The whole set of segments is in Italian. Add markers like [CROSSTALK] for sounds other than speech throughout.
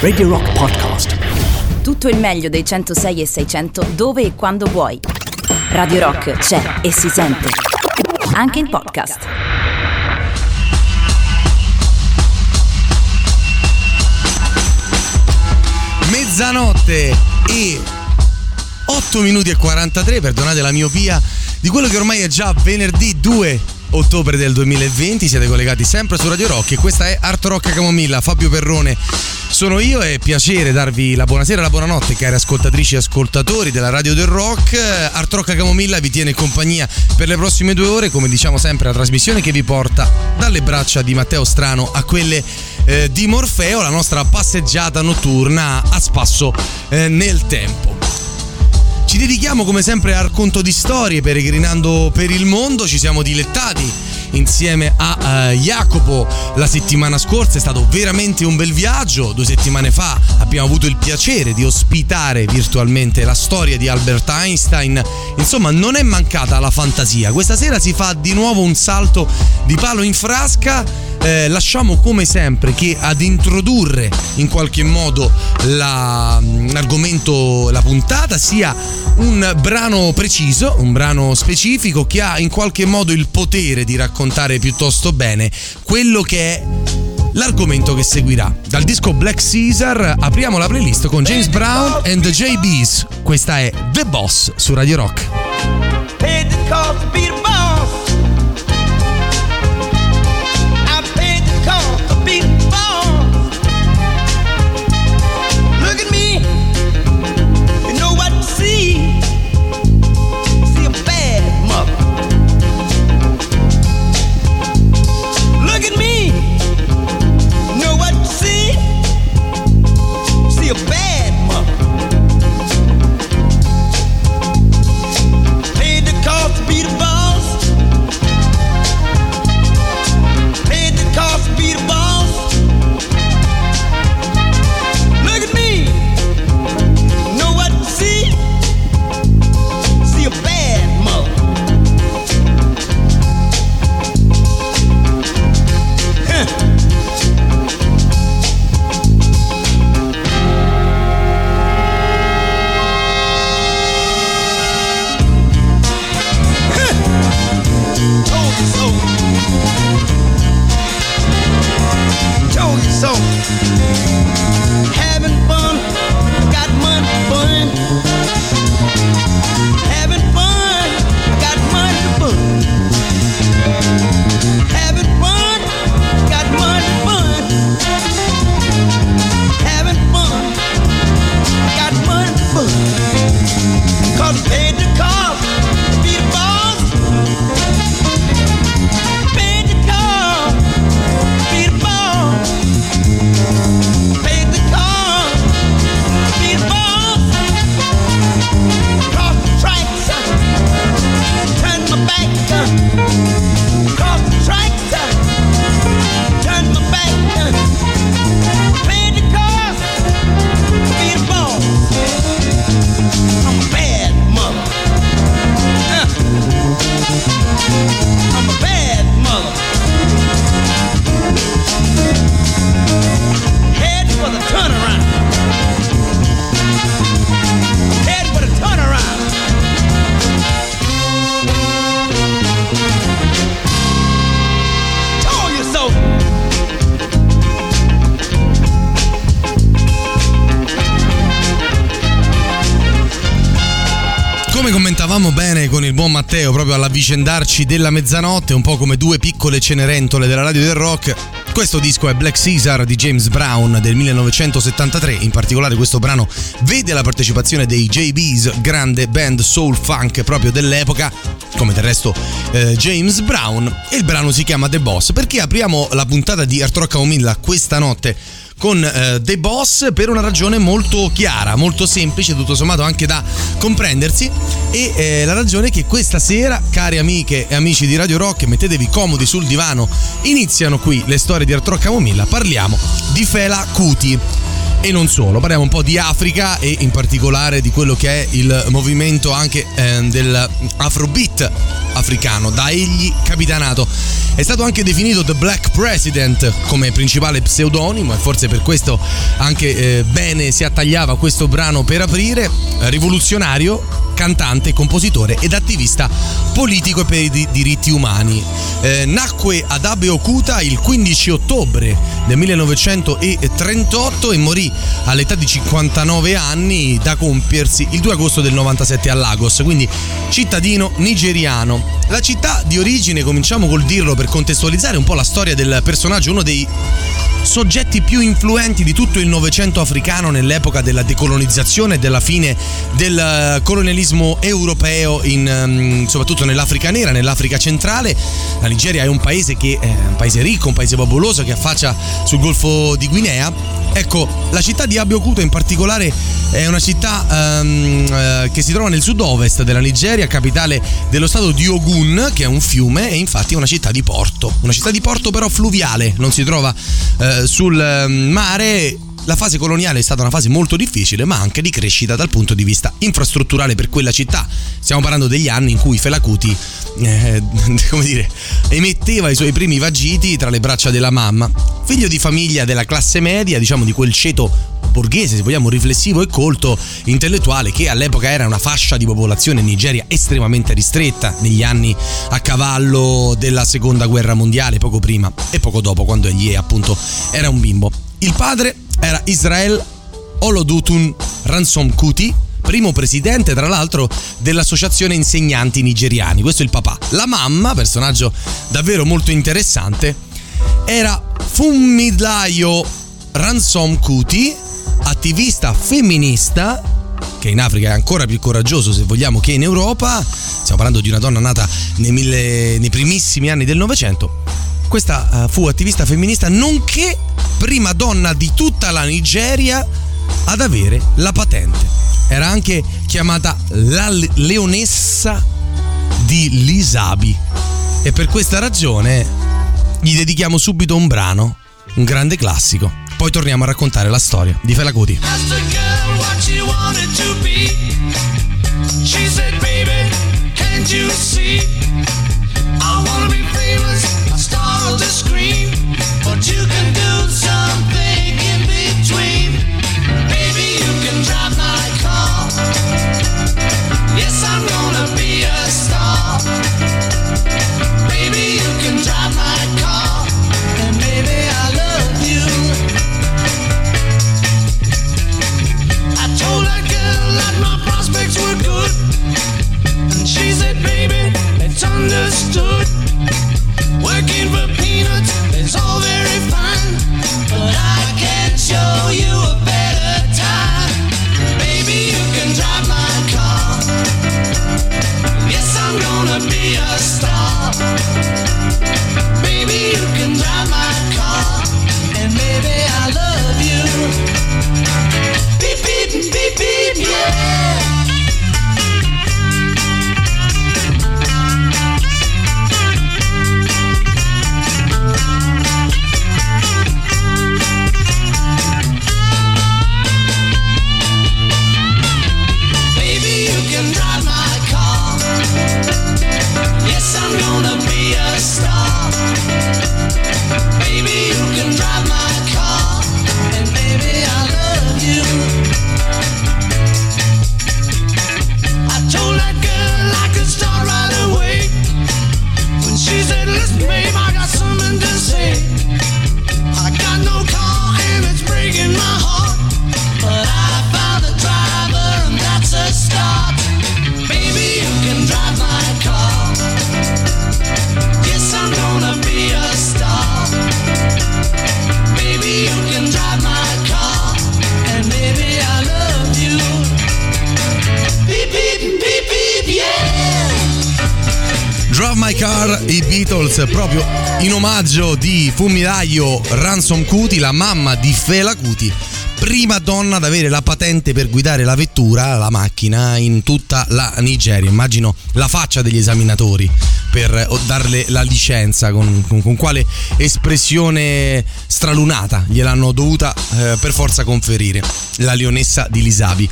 Radio Rock Podcast. Tutto il meglio dei 106 e 600 dove e quando vuoi. Radio Rock c'è e si sente. Anche in podcast. Mezzanotte e 8 minuti e 43, perdonate la miopia, di quello che ormai è già venerdì 2 ottobre del 2020. Siete collegati sempre su Radio Rock e questa è Art Rock Camomilla. Fabio Perrone sono io e è piacere darvi la buonasera e la buonanotte, cari ascoltatrici e ascoltatori della Radio del Rock. Art Rock Camomilla vi tiene compagnia per le prossime due ore, come diciamo sempre, la trasmissione che vi porta dalle braccia di Matteo Strano a quelle eh, di Morfeo, la nostra passeggiata notturna a spasso eh, nel tempo. Ci dedichiamo come sempre al racconto di storie, peregrinando per il mondo, ci siamo dilettati insieme a uh, Jacopo. La settimana scorsa, è stato veramente un bel viaggio, due settimane fa abbiamo avuto il piacere di ospitare virtualmente la storia di Albert Einstein, insomma non è mancata la fantasia, questa sera si fa di nuovo un salto di palo in frasca. Eh, lasciamo come sempre che ad introdurre in qualche modo la, l'argomento, la puntata sia un brano preciso, un brano specifico che ha in qualche modo il potere di raccontare piuttosto bene quello che è l'argomento che seguirà. Dal disco Black Caesar apriamo la playlist con James Brown and the JBs. Questa è The Boss su Radio Rock. Proprio all'avvicendarci della mezzanotte, un po' come due piccole cenerentole della radio del rock. Questo disco è Black Caesar di James Brown del 1973, in particolare questo brano vede la partecipazione dei JBs, grande band soul funk proprio dell'epoca, come del resto eh, James Brown, e il brano si chiama The Boss. Perché apriamo la puntata di Art Rock Omilla questa notte? Con eh, The Boss per una ragione molto chiara, molto semplice, tutto sommato anche da comprendersi e eh, la ragione è che questa sera, cari amiche e amici di Radio Rock, mettetevi comodi sul divano, iniziano qui le storie di Arturo Camomilla, parliamo di Fela Cuti. E non solo. Parliamo un po' di Africa e in particolare di quello che è il movimento anche eh, del Afrobeat africano, da egli capitanato. È stato anche definito The Black President come principale pseudonimo e forse per questo anche eh, bene si attagliava questo brano per aprire. Rivoluzionario, cantante, compositore ed attivista politico per i diritti umani. Eh, nacque ad Abeokuta il 15 ottobre del 1938 e morì all'età di 59 anni da compiersi il 2 agosto del 97 a Lagos, quindi cittadino nigeriano. La città di origine, cominciamo col dirlo per contestualizzare un po' la storia del personaggio, uno dei soggetti più influenti di tutto il Novecento africano nell'epoca della decolonizzazione e della fine del eh, colonialismo europeo, in, mm, soprattutto nell'Africa nera, nell'Africa centrale. La Nigeria è un paese che è un paese ricco, un paese popoloso che affaccia sul Golfo di Guinea. Ecco, la città di Abeokuta in particolare è una città um, che si trova nel sud-ovest della Nigeria, capitale dello stato di Ogun, che è un fiume e infatti è una città di porto. Una città di porto però fluviale, non si trova uh, sul ehm, mare la fase coloniale è stata una fase molto difficile, ma anche di crescita dal punto di vista infrastrutturale per quella città. Stiamo parlando degli anni in cui Felacuti, eh, [LAUGHS] come dire, emetteva i suoi primi vagiti tra le braccia della mamma. Figlio di famiglia della classe media, diciamo di quel ceto borghese, se vogliamo, riflessivo e colto, intellettuale, che all'epoca era una fascia di popolazione in Nigeria estremamente ristretta negli anni a cavallo della seconda guerra mondiale, poco prima e poco dopo, quando egli appunto era un bimbo. Il padre era Israel Olodutun Ransom Kuti, primo presidente tra l'altro dell'associazione insegnanti nigeriani, questo è il papà. La mamma, personaggio davvero molto interessante, era Fumilayo Ransom Kuti, attivista femminista che in Africa è ancora più coraggioso se vogliamo che in Europa, stiamo parlando di una donna nata nei, mille, nei primissimi anni del Novecento, questa uh, fu attivista femminista nonché prima donna di tutta la Nigeria ad avere la patente. Era anche chiamata la leonessa di Lisabi e per questa ragione gli dedichiamo subito un brano, un grande classico. Poi torniamo a raccontare la storia di Fela Kuti. She said, baby, can't you see? I wanna be famous. to scream, but understood. Car, i Beatles, proprio in omaggio di Fumilaio Ransom Cuti, la mamma di Fela Cuti, prima donna ad avere la patente per guidare la vettura, la macchina, in tutta la Nigeria. Immagino la faccia degli esaminatori per darle la licenza, con, con, con quale espressione stralunata gliel'hanno dovuta eh, per forza conferire, la leonessa di Lisabi.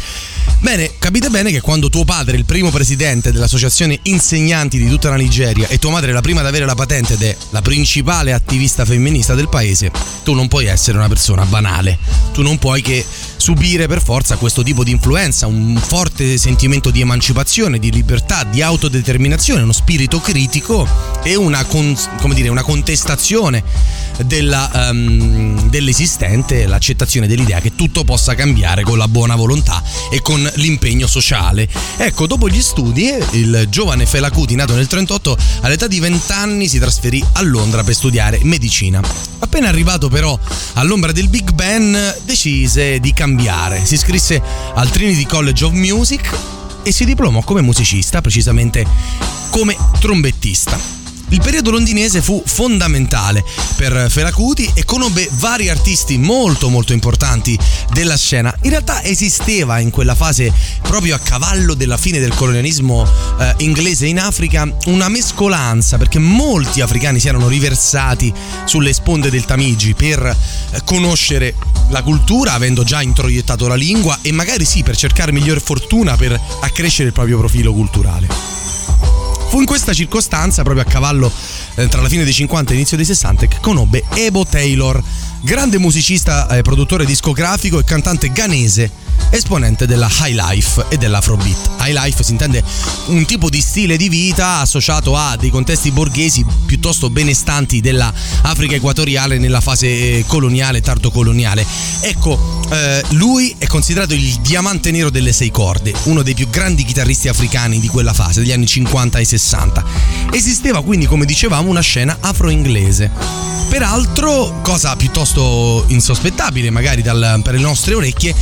Bene, capite bene che quando tuo padre il primo presidente dell'associazione insegnanti di tutta la Nigeria e tua madre la prima ad avere la patente ed è la principale attivista femminista del paese, tu non puoi essere una persona banale. Tu non puoi che subire per forza questo tipo di influenza, un forte sentimento di emancipazione, di libertà, di autodeterminazione, uno spirito critico e una, con, dire, una contestazione della, um, dell'esistente, l'accettazione dell'idea che tutto possa cambiare con la buona volontà e con l'impegno sociale. Ecco, dopo gli studi, il giovane Fela Kuti, nato nel 38, all'età di 20 anni si trasferì a Londra per studiare medicina. Appena arrivato però all'ombra del Big Ben, decise di cambiare. Si iscrisse al Trinity College of Music e si diplomò come musicista, precisamente come trombettista. Il periodo londinese fu fondamentale per Fela Kuti e conobbe vari artisti molto molto importanti della scena. In realtà esisteva in quella fase, proprio a cavallo della fine del colonialismo eh, inglese in Africa, una mescolanza perché molti africani si erano riversati sulle sponde del Tamigi per eh, conoscere la cultura, avendo già introiettato la lingua e magari sì per cercare miglior fortuna per accrescere il proprio profilo culturale. Fu in questa circostanza, proprio a cavallo eh, tra la fine dei 50 e l'inizio dei 60, che conobbe Ebo Taylor, grande musicista, eh, produttore discografico e cantante ghanese esponente della high life e dell'afrobeat. High life si intende un tipo di stile di vita associato a dei contesti borghesi piuttosto benestanti dell'Africa equatoriale nella fase coloniale, tardo-coloniale. Ecco, eh, lui è considerato il diamante nero delle sei corde, uno dei più grandi chitarristi africani di quella fase, degli anni 50 e 60. Esisteva quindi, come dicevamo, una scena afro-inglese. Peraltro, cosa piuttosto insospettabile magari dal, per le nostre orecchie,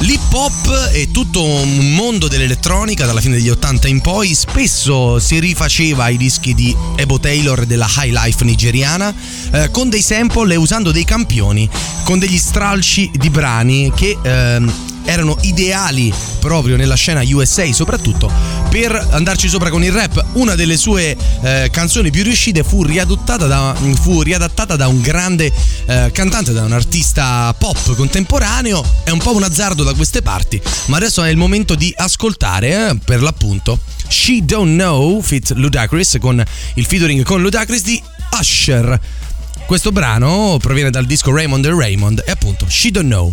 l'hip hop e tutto un mondo dell'elettronica dalla fine degli 80 in poi spesso si rifaceva ai dischi di Ebo Taylor della high life nigeriana eh, con dei sample e usando dei campioni, con degli stralci di brani che... Eh, erano ideali proprio nella scena USA soprattutto per andarci sopra con il rap. Una delle sue eh, canzoni più riuscite fu, da, fu riadattata da un grande eh, cantante, da un artista pop contemporaneo. È un po' un azzardo da queste parti, ma adesso è il momento di ascoltare eh, per l'appunto She Don't Know Fit Ludacris con il featuring con Ludacris di Usher. Questo brano proviene dal disco Raymond and Raymond e appunto She Don't Know.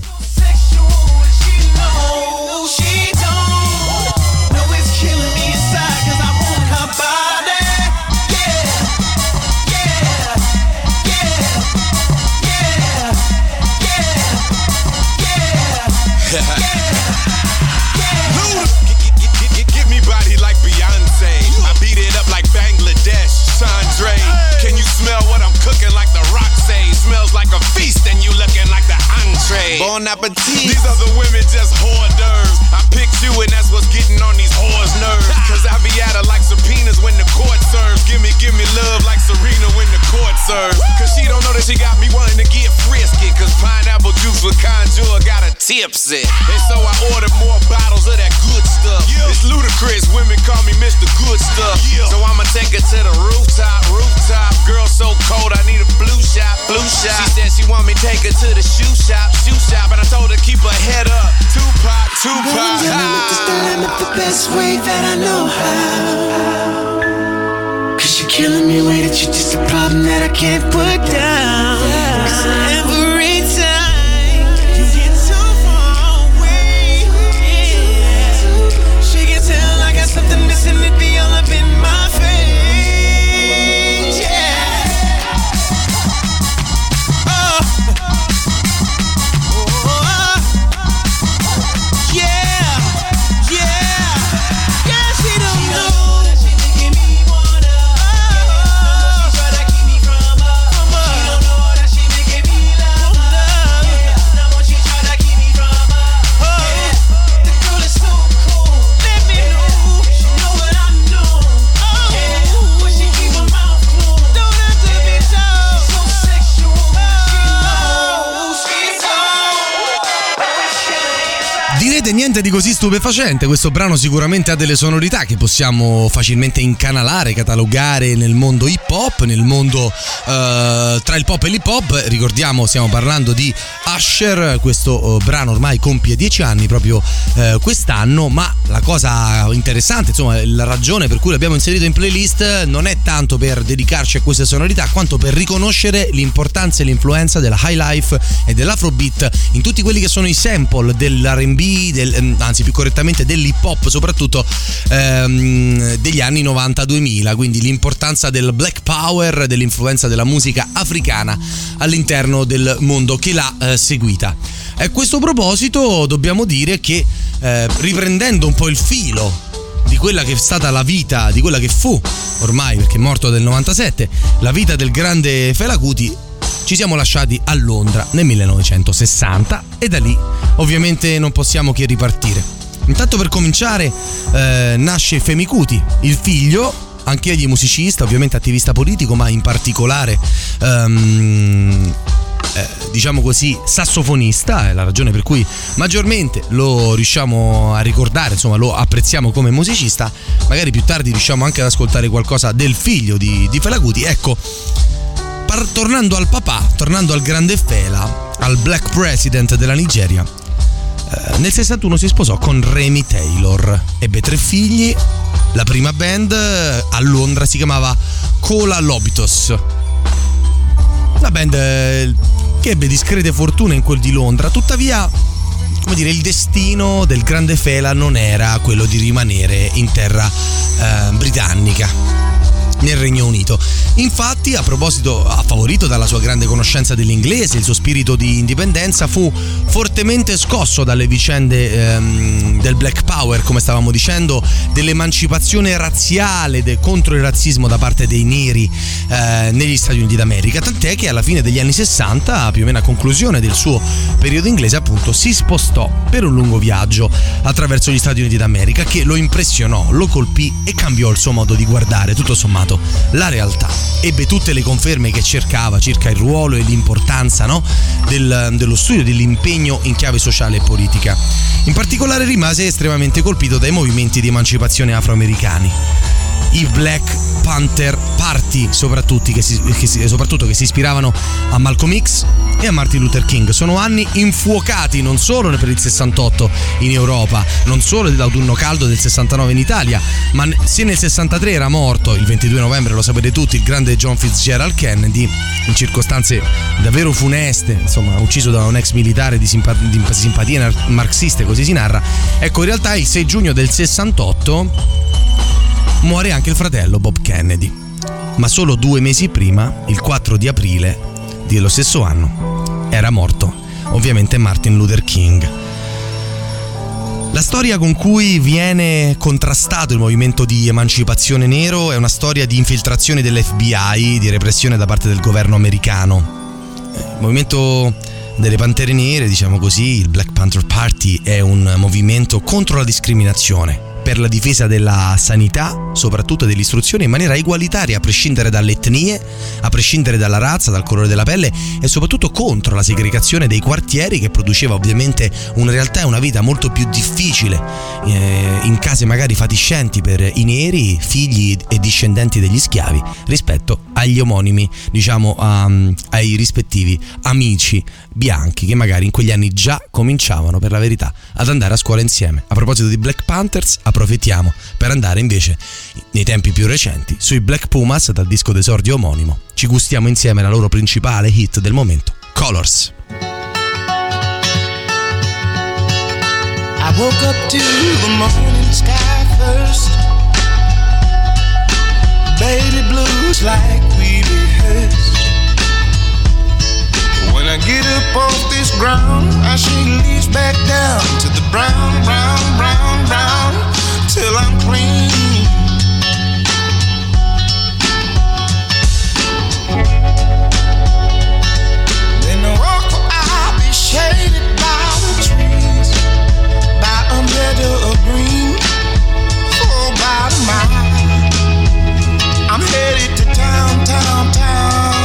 Bon appetit. These other women just hors d'oeuvres. I picked you and that's what's getting on these whores' nerves. Cause I be at her like subpoenas when the court serves. Give me, give me love like Serena when the court serves. Cause she don't know that she got me wanting to get frisky. Cause pineapple juice with conjure got her tipsy. And so I ordered more bottles of that good stuff. Yeah. It's ludicrous, women call me Mr. Good Stuff. Yeah. So I'ma take her to the rooftop, rooftop. Girl so cold, I need a blue shot, blue shot. She said she want me take her to the shoe shop, shoe shop, and I told her keep her head up. Tupac, Tupac. Go and the limit the best way that I know how. Killing me, way that you're just a problem that I can't put down. Cause every time niente di così stupefacente, questo brano sicuramente ha delle sonorità che possiamo facilmente incanalare, catalogare nel mondo hip hop, nel mondo uh, tra il pop e l'hip hop, ricordiamo stiamo parlando di Usher, questo uh, brano ormai compie 10 anni proprio uh, quest'anno, ma la cosa interessante, insomma la ragione per cui l'abbiamo inserito in playlist non è tanto per dedicarci a queste sonorità quanto per riconoscere l'importanza e l'influenza della high life e dell'afrobeat in tutti quelli che sono i sample dell'R&B del, ehm, anzi più correttamente dell'hip hop soprattutto ehm, degli anni 90-2000, quindi l'importanza del black power, dell'influenza della musica africana all'interno del mondo che l'ha eh, seguita. A questo proposito dobbiamo dire che eh, riprendendo un po' il filo di quella che è stata la vita, di quella che fu ormai perché è morto nel 97, la vita del grande Fela Kuti ci siamo lasciati a Londra nel 1960 e da lì ovviamente non possiamo che ripartire. Intanto per cominciare eh, nasce Femi Kuti, il figlio anche egli musicista, ovviamente attivista politico, ma in particolare um, eh, diciamo così sassofonista, è la ragione per cui maggiormente lo riusciamo a ricordare, insomma lo apprezziamo come musicista, magari più tardi riusciamo anche ad ascoltare qualcosa del figlio di, di Felaguti. Ecco, par- tornando al papà, tornando al grande Fela, al Black President della Nigeria, eh, nel 61 si sposò con Remy Taylor, ebbe tre figli, la prima band eh, a Londra si chiamava Cola Lobitos. Una band eh, che ebbe discrete fortune in quel di Londra, tuttavia come dire, il destino del grande Fela non era quello di rimanere in terra eh, britannica nel Regno Unito. Infatti, a proposito, favorito dalla sua grande conoscenza dell'inglese, il suo spirito di indipendenza fu fortemente scosso dalle vicende ehm, del Black Power, come stavamo dicendo, dell'emancipazione razziale de, contro il razzismo da parte dei neri eh, negli Stati Uniti d'America, tant'è che alla fine degli anni 60, più o meno a conclusione del suo periodo inglese, appunto, si spostò per un lungo viaggio attraverso gli Stati Uniti d'America che lo impressionò, lo colpì e cambiò il suo modo di guardare, tutto sommato passato, la realtà ebbe tutte le conferme che cercava circa il ruolo e l'importanza no? Del, dello studio, dell'impegno in chiave sociale e politica. In particolare rimase estremamente colpito dai movimenti di emancipazione afroamericani i Black Panther Party, soprattutto che, si, che si, soprattutto che si ispiravano a Malcolm X e a Martin Luther King. Sono anni infuocati non solo per il 68 in Europa, non solo dell'autunno caldo del 69 in Italia, ma se nel 63 era morto, il 22 novembre lo sapete tutti, il grande John Fitzgerald Kennedy, in circostanze davvero funeste, insomma, ucciso da un ex militare di, simpa- di simpatie marxiste, così si narra. Ecco, in realtà il 6 giugno del 68 muore anche il fratello Bob Kennedy. Ma solo due mesi prima, il 4 di aprile dello stesso anno, era morto ovviamente Martin Luther King. La storia con cui viene contrastato il movimento di emancipazione nero è una storia di infiltrazione dell'FBI, di repressione da parte del governo americano. Il movimento delle Pantere Nere, diciamo così, il Black Panther Party è un movimento contro la discriminazione per la difesa della sanità, soprattutto dell'istruzione, in maniera egualitaria, a prescindere dalle etnie, a prescindere dalla razza, dal colore della pelle e soprattutto contro la segregazione dei quartieri che produceva ovviamente una realtà e una vita molto più difficile eh, in case magari fatiscenti per i neri, figli e discendenti degli schiavi, rispetto agli omonimi, diciamo um, ai rispettivi amici bianchi che magari in quegli anni già cominciavano per la verità ad andare a scuola insieme. A proposito di Black Panthers, approfittiamo per andare invece nei tempi più recenti sui Black Pumas dal disco d'esordio omonimo. Ci gustiamo insieme la loro principale hit del momento, Colors. I woke up to the morning sky first. Baby blues like we rehearsed. I get up off this ground, I shake leaves back down to the brown, brown, brown, brown. till I'm clean. Then the walk I'll be shaded by the trees, by a meadow of green, oh, by the mile. I'm headed to town, town, town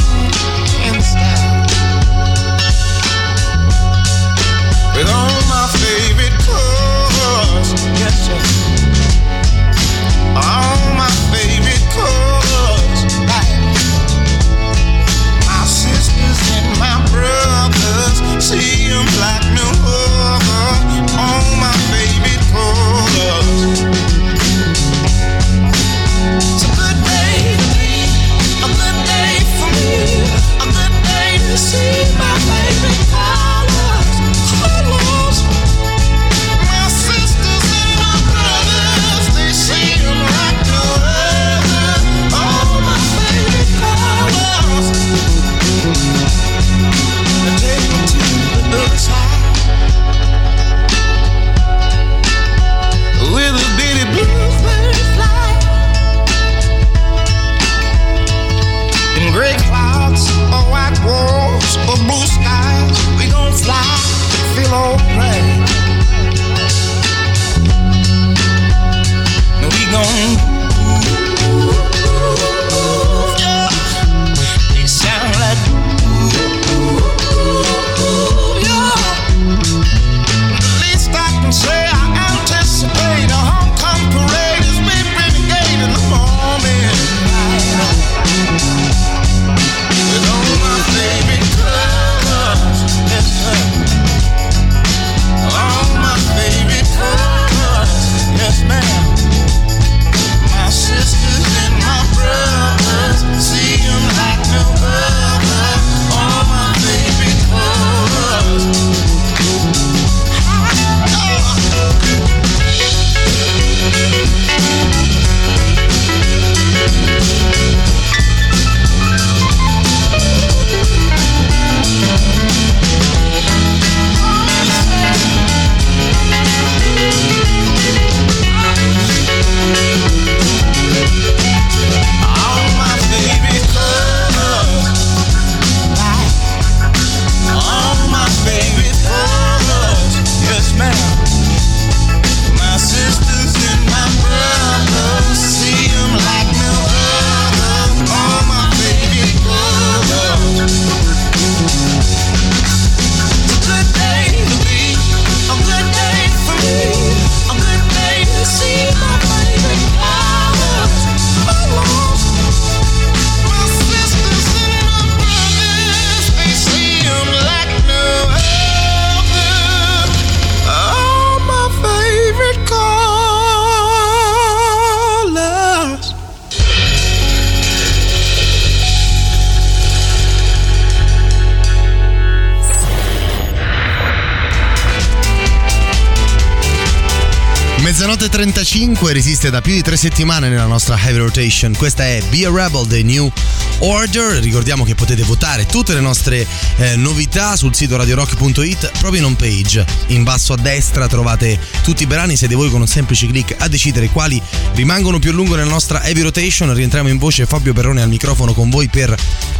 45 resiste da più di tre settimane nella nostra heavy rotation. Questa è Be a Rebel The New Order. Ricordiamo che potete votare tutte le nostre eh, novità sul sito radiorock.it proprio in home page. In basso a destra trovate tutti i brani. Siete voi con un semplice clic a decidere quali rimangono più a lungo nella nostra heavy rotation. Rientriamo in voce Fabio Perrone al microfono con voi per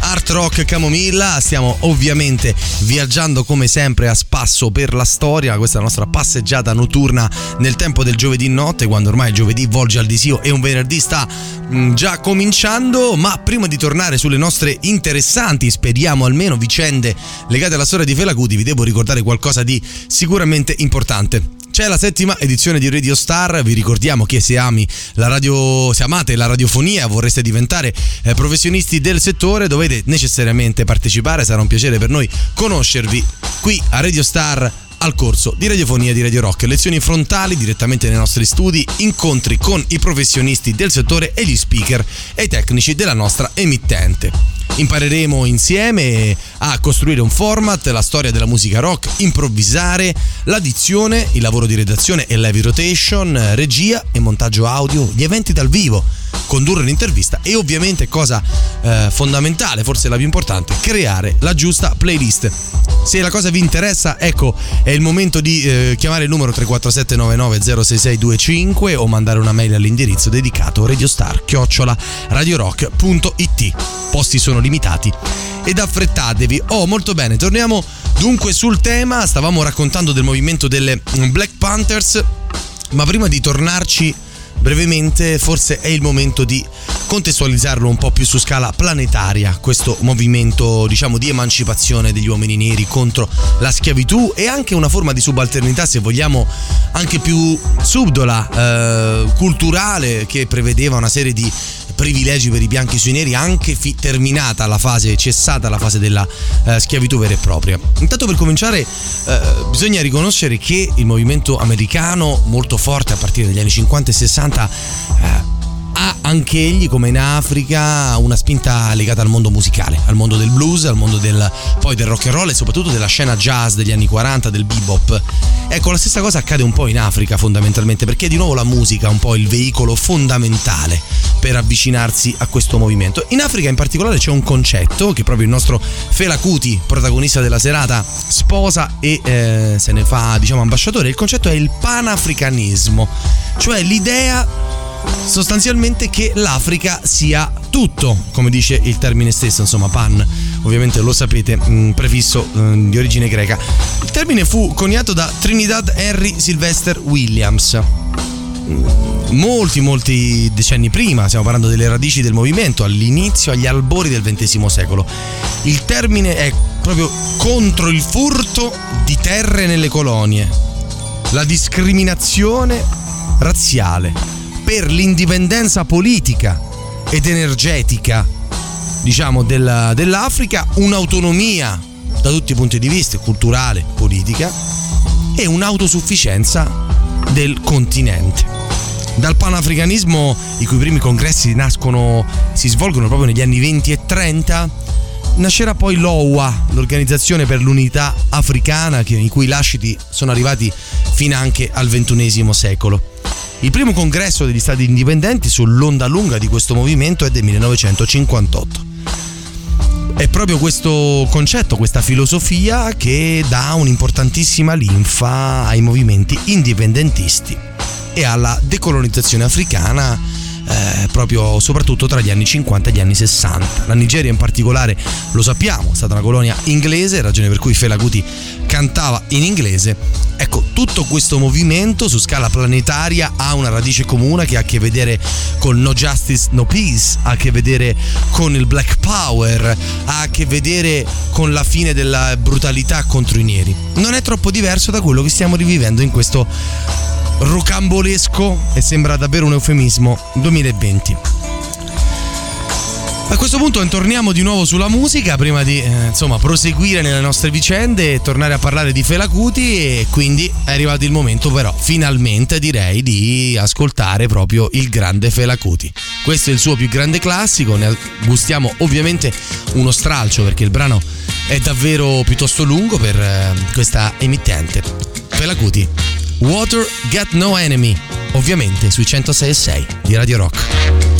Art Rock Camomilla. Stiamo ovviamente viaggiando come sempre a spasso per la storia. Questa è la nostra passeggiata notturna nel tempo del giovedì notte, quando ormai il giovedì volge al disio e un venerdì sta mh, già cominciando. Ma prima di tornare sulle nostre interessanti, speriamo almeno, vicende legate alla storia di Felacuti, vi devo ricordare qualcosa di sicuramente importante. C'è la settima edizione di Radio Star, vi ricordiamo che se la radio, se amate la radiofonia, vorreste diventare eh, professionisti del settore, dovete necessariamente partecipare, sarà un piacere per noi conoscervi qui a Radio Star al corso di radiofonia di Radio Rock, lezioni frontali direttamente nei nostri studi, incontri con i professionisti del settore e gli speaker e i tecnici della nostra emittente. Impareremo insieme a costruire un format, la storia della musica rock, improvvisare, l'addizione, il lavoro di redazione e l'heavy rotation, regia e montaggio audio, gli eventi dal vivo, condurre un'intervista e ovviamente cosa eh, fondamentale, forse la più importante, creare la giusta playlist. Se la cosa vi interessa, ecco, è il momento di eh, chiamare il numero 34799 o mandare una mail all'indirizzo dedicato radiostar radiorock.it. Posti sono limitati ed affrettatevi. Oh, molto bene, torniamo dunque sul tema. Stavamo raccontando del movimento delle Black Panthers, ma prima di tornarci brevemente, forse è il momento di contestualizzarlo un po' più su scala planetaria, questo movimento diciamo di emancipazione degli uomini neri contro la schiavitù e anche una forma di subalternità se vogliamo anche più subdola, eh, culturale che prevedeva una serie di privilegi per i bianchi sui neri anche fi- terminata la fase, cessata la fase della eh, schiavitù vera e propria. Intanto per cominciare eh, bisogna riconoscere che il movimento americano molto forte a partire dagli anni 50 e 60 eh, ha anche egli, come in Africa, una spinta legata al mondo musicale, al mondo del blues, al mondo del, poi del rock and roll e soprattutto della scena jazz degli anni 40, del bebop. Ecco, la stessa cosa accade un po' in Africa fondamentalmente, perché di nuovo la musica è un po' il veicolo fondamentale per avvicinarsi a questo movimento. In Africa in particolare c'è un concetto che proprio il nostro Fela Kuti, protagonista della serata, sposa e eh, se ne fa, diciamo, ambasciatore. Il concetto è il panafricanismo, cioè l'idea sostanzialmente che l'Africa sia tutto, come dice il termine stesso, insomma, pan, ovviamente lo sapete, mm, prefisso mm, di origine greca. Il termine fu coniato da Trinidad Henry Sylvester Williams. Molti, molti decenni prima, stiamo parlando delle radici del movimento, all'inizio, agli albori del XX secolo. Il termine è proprio contro il furto di terre nelle colonie, la discriminazione razziale per l'indipendenza politica ed energetica, diciamo, della, dell'Africa, un'autonomia da tutti i punti di vista, culturale, politica, e un'autosufficienza del continente. Dal panafricanismo, i cui primi congressi nascono, si svolgono proprio negli anni 20 e 30, nascerà poi l'OUA, l'Organizzazione per l'Unità Africana, i cui lasciti sono arrivati fino anche al XXI secolo. Il primo congresso degli stati indipendenti sull'onda lunga di questo movimento è del 1958. È proprio questo concetto, questa filosofia che dà un'importantissima linfa ai movimenti indipendentisti e alla decolonizzazione africana eh, proprio soprattutto tra gli anni 50 e gli anni 60. La Nigeria in particolare, lo sappiamo, è stata una colonia inglese, ragione per cui Fela Kuti cantava in inglese. Ecco, tutto questo movimento su scala planetaria ha una radice comune che ha a che vedere con No Justice, No Peace, ha a che vedere con il Black Power, ha a che vedere con la fine della brutalità contro i neri. Non è troppo diverso da quello che stiamo rivivendo in questo rocambolesco e sembra davvero un eufemismo 2020. A questo punto torniamo di nuovo sulla musica prima di eh, insomma proseguire nelle nostre vicende e tornare a parlare di Felacuti e quindi è arrivato il momento però finalmente direi di ascoltare proprio il grande Felacuti. Questo è il suo più grande classico, ne gustiamo ovviamente uno stralcio perché il brano è davvero piuttosto lungo per eh, questa emittente. Felacuti Water Got No Enemy. ovviamente sui 106 e 6 di Radio Rock.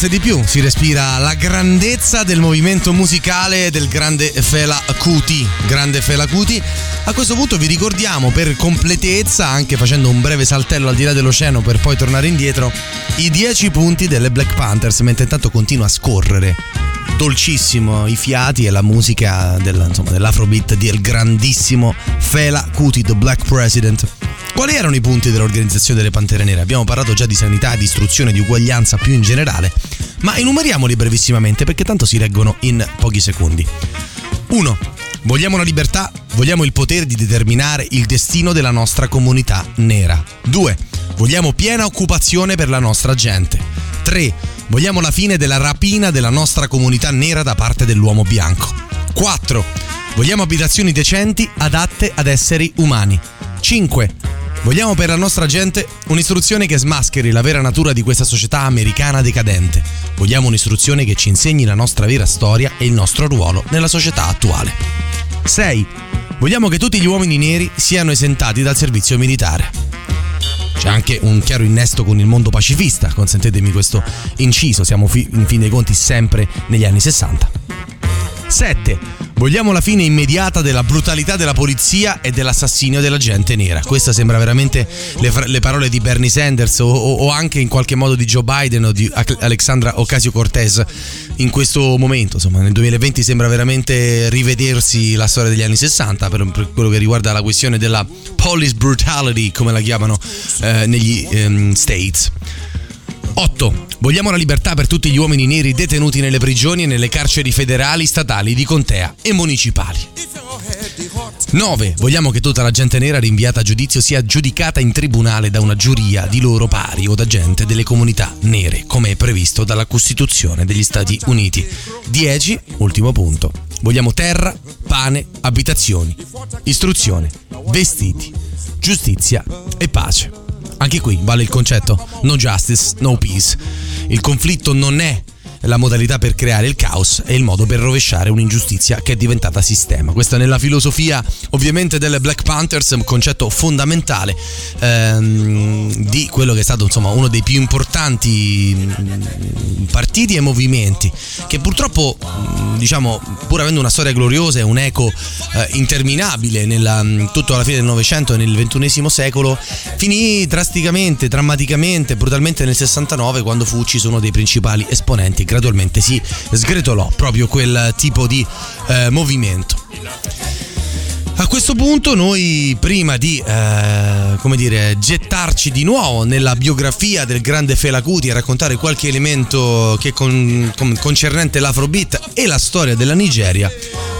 Forse di più si respira la grandezza del movimento musicale del grande Fela Kuti. Grande Fela Kuti. A questo punto vi ricordiamo per completezza, anche facendo un breve saltello al di là dell'oceano per poi tornare indietro, i 10 punti delle Black Panthers, mentre intanto continua a scorrere dolcissimo i fiati e la musica del, insomma, dell'afrobeat del grandissimo Fela Kuti, The Black President. Quali erano i punti dell'organizzazione delle Pantere Nere? Abbiamo parlato già di sanità, di istruzione, di uguaglianza più in generale, ma enumeriamoli brevissimamente perché tanto si reggono in pochi secondi. 1. Vogliamo la libertà, vogliamo il potere di determinare il destino della nostra comunità nera. 2. Vogliamo piena occupazione per la nostra gente. 3. Vogliamo la fine della rapina della nostra comunità nera da parte dell'uomo bianco. 4. Vogliamo abitazioni decenti adatte ad esseri umani. 5. Vogliamo per la nostra gente un'istruzione che smascheri la vera natura di questa società americana decadente. Vogliamo un'istruzione che ci insegni la nostra vera storia e il nostro ruolo nella società attuale. 6. Vogliamo che tutti gli uomini neri siano esentati dal servizio militare. C'è anche un chiaro innesto con il mondo pacifista, consentitemi questo inciso, siamo in fin dei conti sempre negli anni 60. 7. Vogliamo la fine immediata della brutalità della polizia e dell'assassinio della gente nera. Queste sembra veramente le, le parole di Bernie Sanders o, o, anche in qualche modo di Joe Biden o di Alexandra Ocasio-Cortez in questo momento. Insomma, nel 2020 sembra veramente rivedersi la storia degli anni 60 per, per quello che riguarda la questione della police brutality, come la chiamano eh, negli um, States. 8. Vogliamo la libertà per tutti gli uomini neri detenuti nelle prigioni e nelle carceri federali, statali, di contea e municipali. 9. Vogliamo che tutta la gente nera rinviata a giudizio sia giudicata in tribunale da una giuria di loro pari o da gente delle comunità nere, come è previsto dalla Costituzione degli Stati Uniti. 10. Ultimo punto. Vogliamo terra, pane, abitazioni, istruzione, vestiti, giustizia e pace. Anche qui vale il concetto no justice, no peace. Il conflitto non è la modalità per creare il caos e il modo per rovesciare un'ingiustizia che è diventata sistema. Questa nella filosofia ovviamente delle Black Panthers, un concetto fondamentale ehm, di quello che è stato insomma uno dei più importanti mm, partiti e movimenti che purtroppo mm, diciamo pur avendo una storia gloriosa e un eco eh, interminabile nella, mm, tutto alla fine del Novecento e nel XXI secolo finì drasticamente, drammaticamente, brutalmente nel 69 quando fu ucciso uno dei principali esponenti gradualmente si sgretolò proprio quel tipo di eh, movimento. A questo punto noi prima di eh, dire, gettarci di nuovo nella biografia del grande Fela Kuti e raccontare qualche elemento con, con, concernente l'Afrobeat e la storia della Nigeria,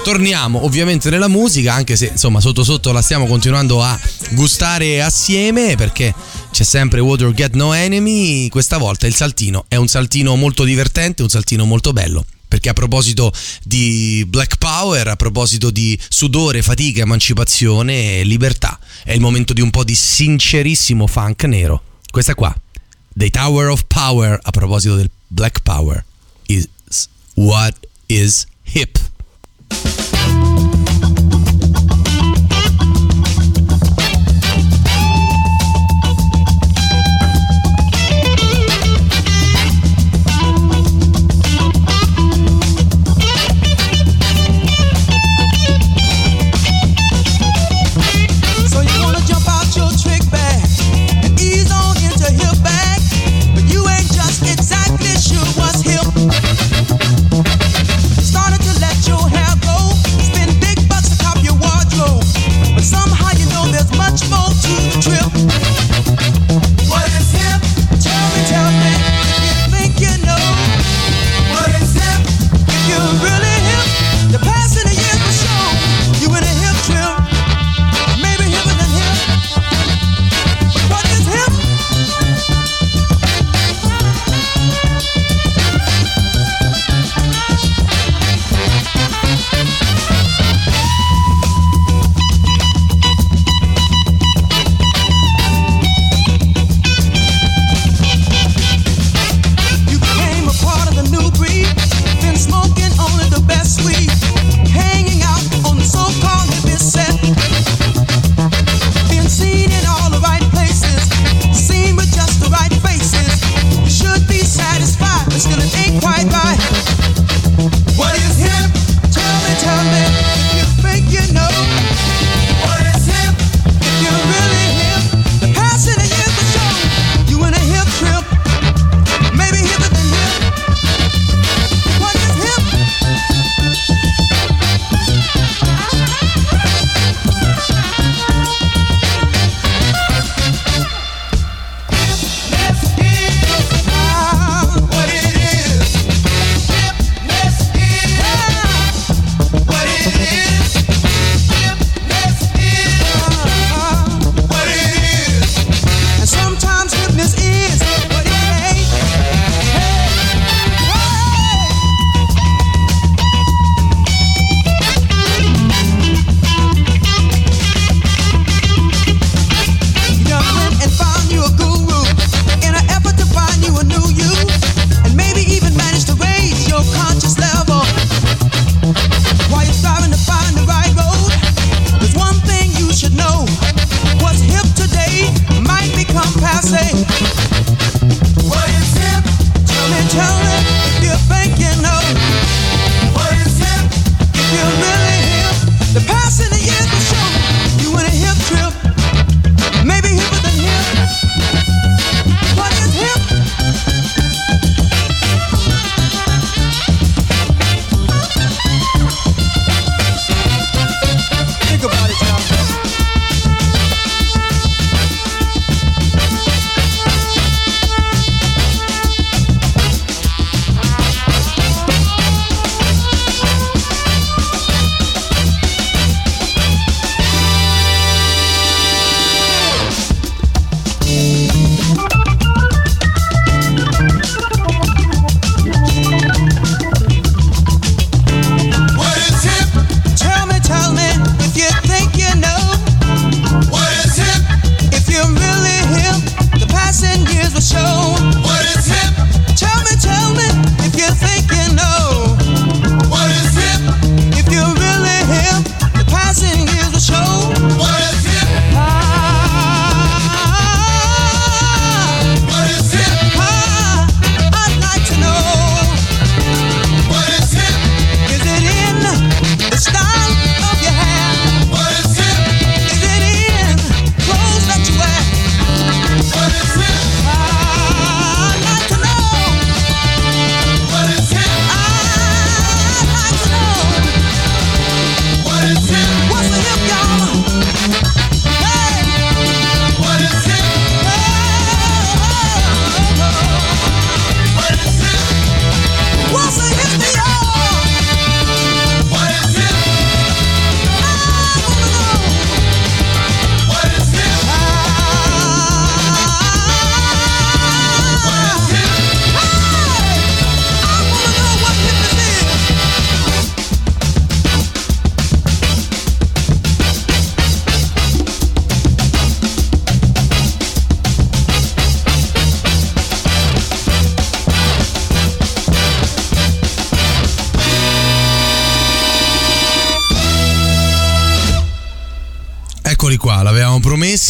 torniamo ovviamente nella musica, anche se insomma sotto sotto la stiamo continuando a gustare assieme perché c'è sempre Water Get No Enemy, questa volta il saltino è un saltino molto divertente, un saltino molto bello perché a proposito di Black Power, a proposito di sudore, fatica, emancipazione e libertà, è il momento di un po' di sincerissimo funk nero. Questa qua, The Tower of Power, a proposito del Black Power, is what is hip.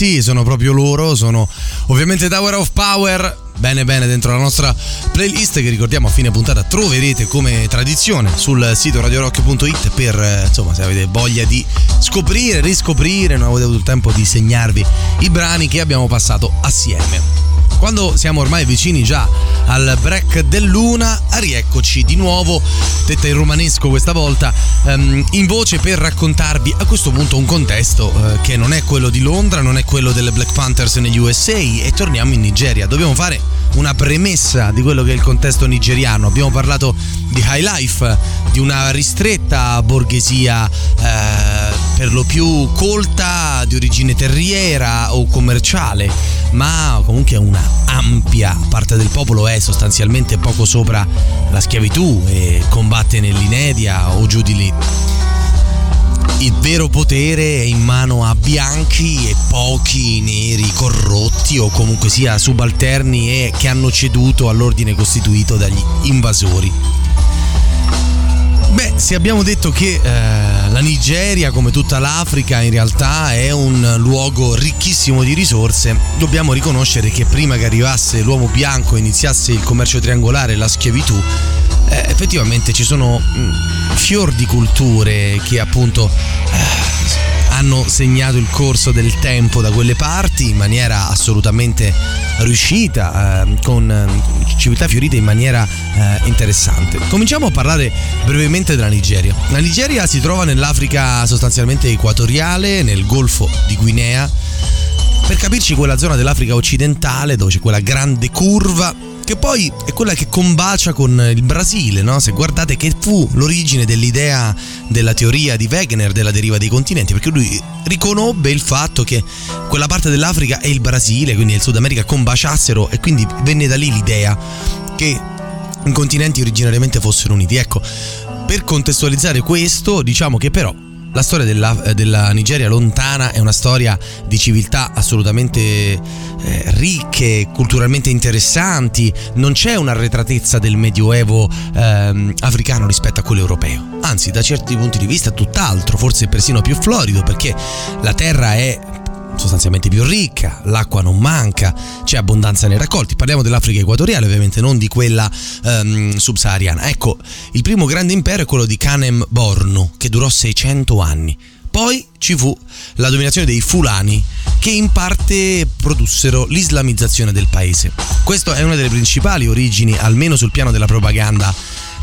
Promessi, sono proprio loro, sono ovviamente Tower of Power. Bene bene dentro la nostra playlist che ricordiamo a fine puntata troverete come tradizione sul sito radiorock.it per eh, insomma se avete voglia di scoprire, riscoprire, non avete avuto il tempo di segnarvi i brani che abbiamo passato assieme. Quando siamo ormai vicini già al break dell'una, rieccoci di nuovo, detta in romanesco questa volta, ehm, in voce per raccontarvi a questo punto un contesto eh, che non è quello di Londra, non è quello delle Black Panthers negli USA e torniamo in Nigeria. Dobbiamo fare una premessa di quello che è il contesto nigeriano. Abbiamo parlato di high life, di una ristretta borghesia eh, per lo più colta, di origine terriera o commerciale, ma comunque una ampia parte del popolo è sostanzialmente poco sopra la schiavitù e combatte nell'inedia o giù di lì il vero potere è in mano a bianchi e pochi neri corrotti o comunque sia subalterni e che hanno ceduto all'ordine costituito dagli invasori. Beh, se abbiamo detto che eh, la Nigeria, come tutta l'Africa, in realtà è un luogo ricchissimo di risorse, dobbiamo riconoscere che prima che arrivasse l'uomo bianco e iniziasse il commercio triangolare e la schiavitù, eh, effettivamente ci sono mh, fior di culture che appunto eh, hanno segnato il corso del tempo da quelle parti in maniera assolutamente riuscita, eh, con civiltà fiorite in maniera eh, interessante. Cominciamo a parlare brevemente della Nigeria. La Nigeria si trova nell'Africa sostanzialmente equatoriale, nel Golfo di Guinea. Per capirci quella zona dell'Africa occidentale dove c'è quella grande curva che poi è quella che combacia con il Brasile, no? Se guardate che fu l'origine dell'idea della teoria di Wegener della deriva dei continenti, perché lui riconobbe il fatto che quella parte dell'Africa e il Brasile, quindi il Sud America, combaciassero e quindi venne da lì l'idea che i continenti originariamente fossero uniti. Ecco, per contestualizzare questo, diciamo che però la storia della, eh, della, Nigeria lontana è una storia di civiltà assolutamente eh, ricche, culturalmente interessanti, non c'è un'arretratezza del medioevo eh, africano rispetto a quello europeo, anzi da certi punti di vista tutt'altro, forse persino più florido perché la terra è sostanzialmente più ricca, l'acqua non manca, c'è abbondanza nei raccolti. Parliamo dell'Africa equatoriale, ovviamente, non di quella um, subsahariana. Ecco, il primo grande impero è quello di Kanem Bornu, che durò 600 anni. Poi ci fu la dominazione dei Fulani, che in parte produssero l'islamizzazione del paese. Questa è una delle principali origini, almeno sul piano della propaganda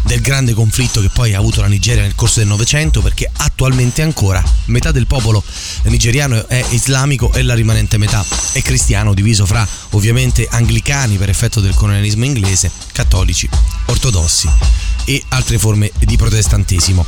del grande conflitto che poi ha avuto la Nigeria nel corso del Novecento perché attualmente ancora metà del popolo nigeriano è islamico e la rimanente metà è cristiano diviso fra ovviamente anglicani per effetto del colonialismo inglese, cattolici, ortodossi e altre forme di protestantesimo.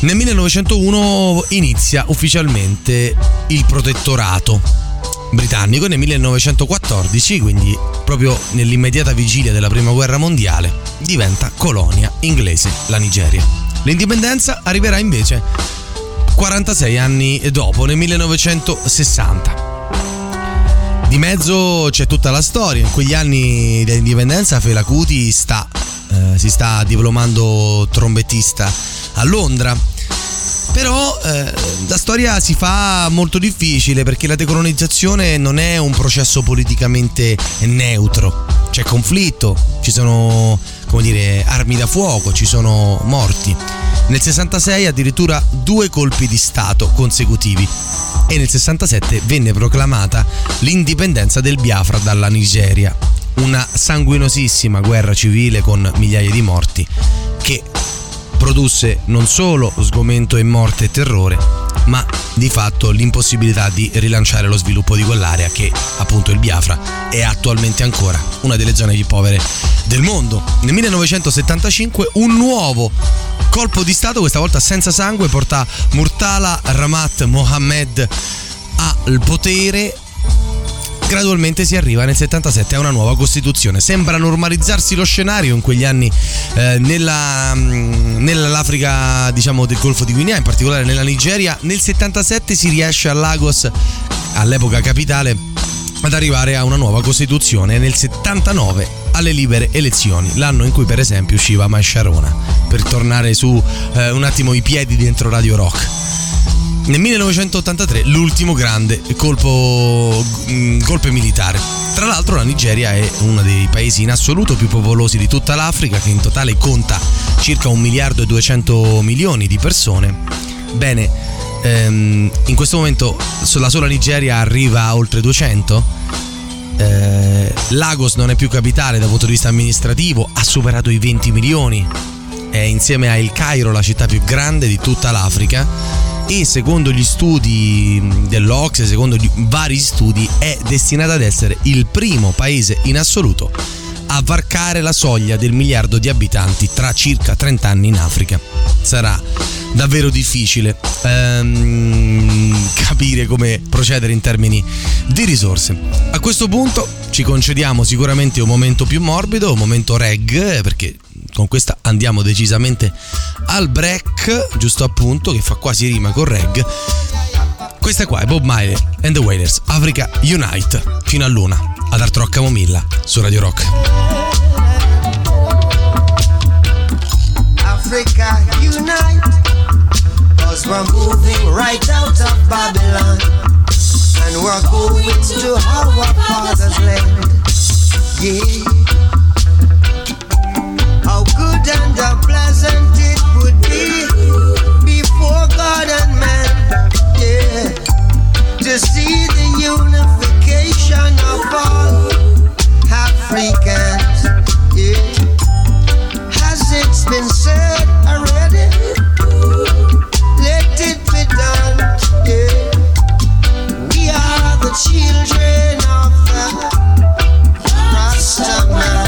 Nel 1901 inizia ufficialmente il protettorato britannico nel 1914, quindi proprio nell'immediata vigilia della Prima Guerra Mondiale, diventa colonia inglese la Nigeria. L'indipendenza arriverà invece 46 anni dopo, nel 1960. Di mezzo c'è tutta la storia, in quegli anni di indipendenza Fela Kuti sta, eh, si sta diplomando trombettista a Londra però eh, la storia si fa molto difficile perché la decolonizzazione non è un processo politicamente neutro. C'è conflitto, ci sono come dire, armi da fuoco, ci sono morti. Nel 66 addirittura due colpi di Stato consecutivi e nel 67 venne proclamata l'indipendenza del Biafra dalla Nigeria. Una sanguinosissima guerra civile con migliaia di morti produsse non solo sgomento e morte e terrore, ma di fatto l'impossibilità di rilanciare lo sviluppo di quell'area che appunto il Biafra è attualmente ancora una delle zone più povere del mondo. Nel 1975 un nuovo colpo di Stato, questa volta senza sangue, porta Murtala Ramat Mohammed al potere gradualmente si arriva nel 77 a una nuova Costituzione. Sembra normalizzarsi lo scenario in quegli anni eh, nella, mm, nell'Africa diciamo, del Golfo di Guinea, in particolare nella Nigeria. Nel 77 si riesce a Lagos, all'epoca capitale, ad arrivare a una nuova Costituzione nel 79 alle libere elezioni, l'anno in cui per esempio usciva Masharona, per tornare su eh, un attimo i piedi dentro Radio Rock. Nel 1983 l'ultimo grande colpo, mm, golpe militare. Tra l'altro la Nigeria è uno dei paesi in assoluto più popolosi di tutta l'Africa che in totale conta circa 1 miliardo e 200 milioni di persone. Bene, ehm, in questo momento la sola Nigeria arriva a oltre 200. Eh, Lagos non è più capitale dal punto di vista amministrativo, ha superato i 20 milioni. È insieme a El Cairo la città più grande di tutta l'Africa e secondo gli studi dell'Ox, secondo vari studi, è destinata ad essere il primo paese in assoluto a varcare la soglia del miliardo di abitanti tra circa 30 anni in Africa. Sarà davvero difficile ehm, capire come procedere in termini di risorse. A questo punto ci concediamo sicuramente un momento più morbido, un momento reg, perché con questa andiamo decisamente al break, giusto appunto, che fa quasi rima con reg. Questa qua è Bob Miley and the Wailers, Africa Unite, fino a luna, ad Art Rock Camomilla, su Radio Rock. Africa Unite, cause we're moving right out of Babylon, and we're going to our father's land. Yeah. How good and how pleasant it would be before God and man, yeah, to see the unification of all Africans, yeah. Has it been said already? Let it be done, yeah. We are the children of the Rasta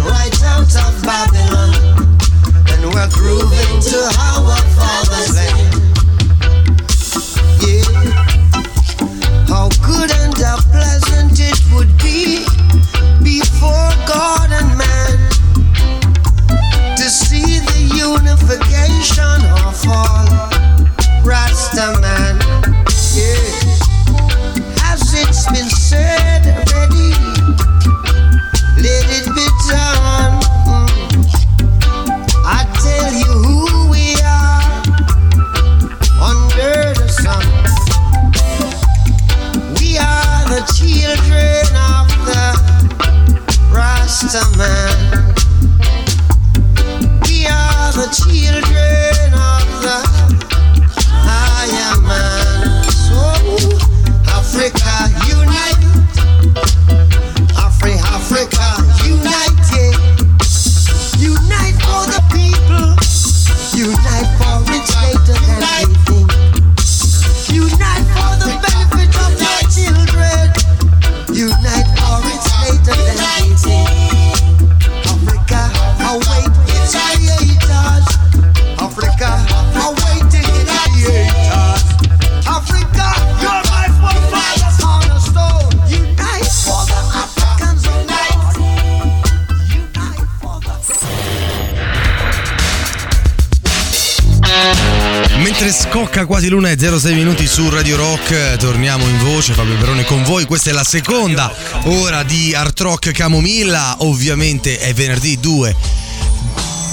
Questa è la seconda ora di Art Rock Camomilla. Ovviamente è venerdì 2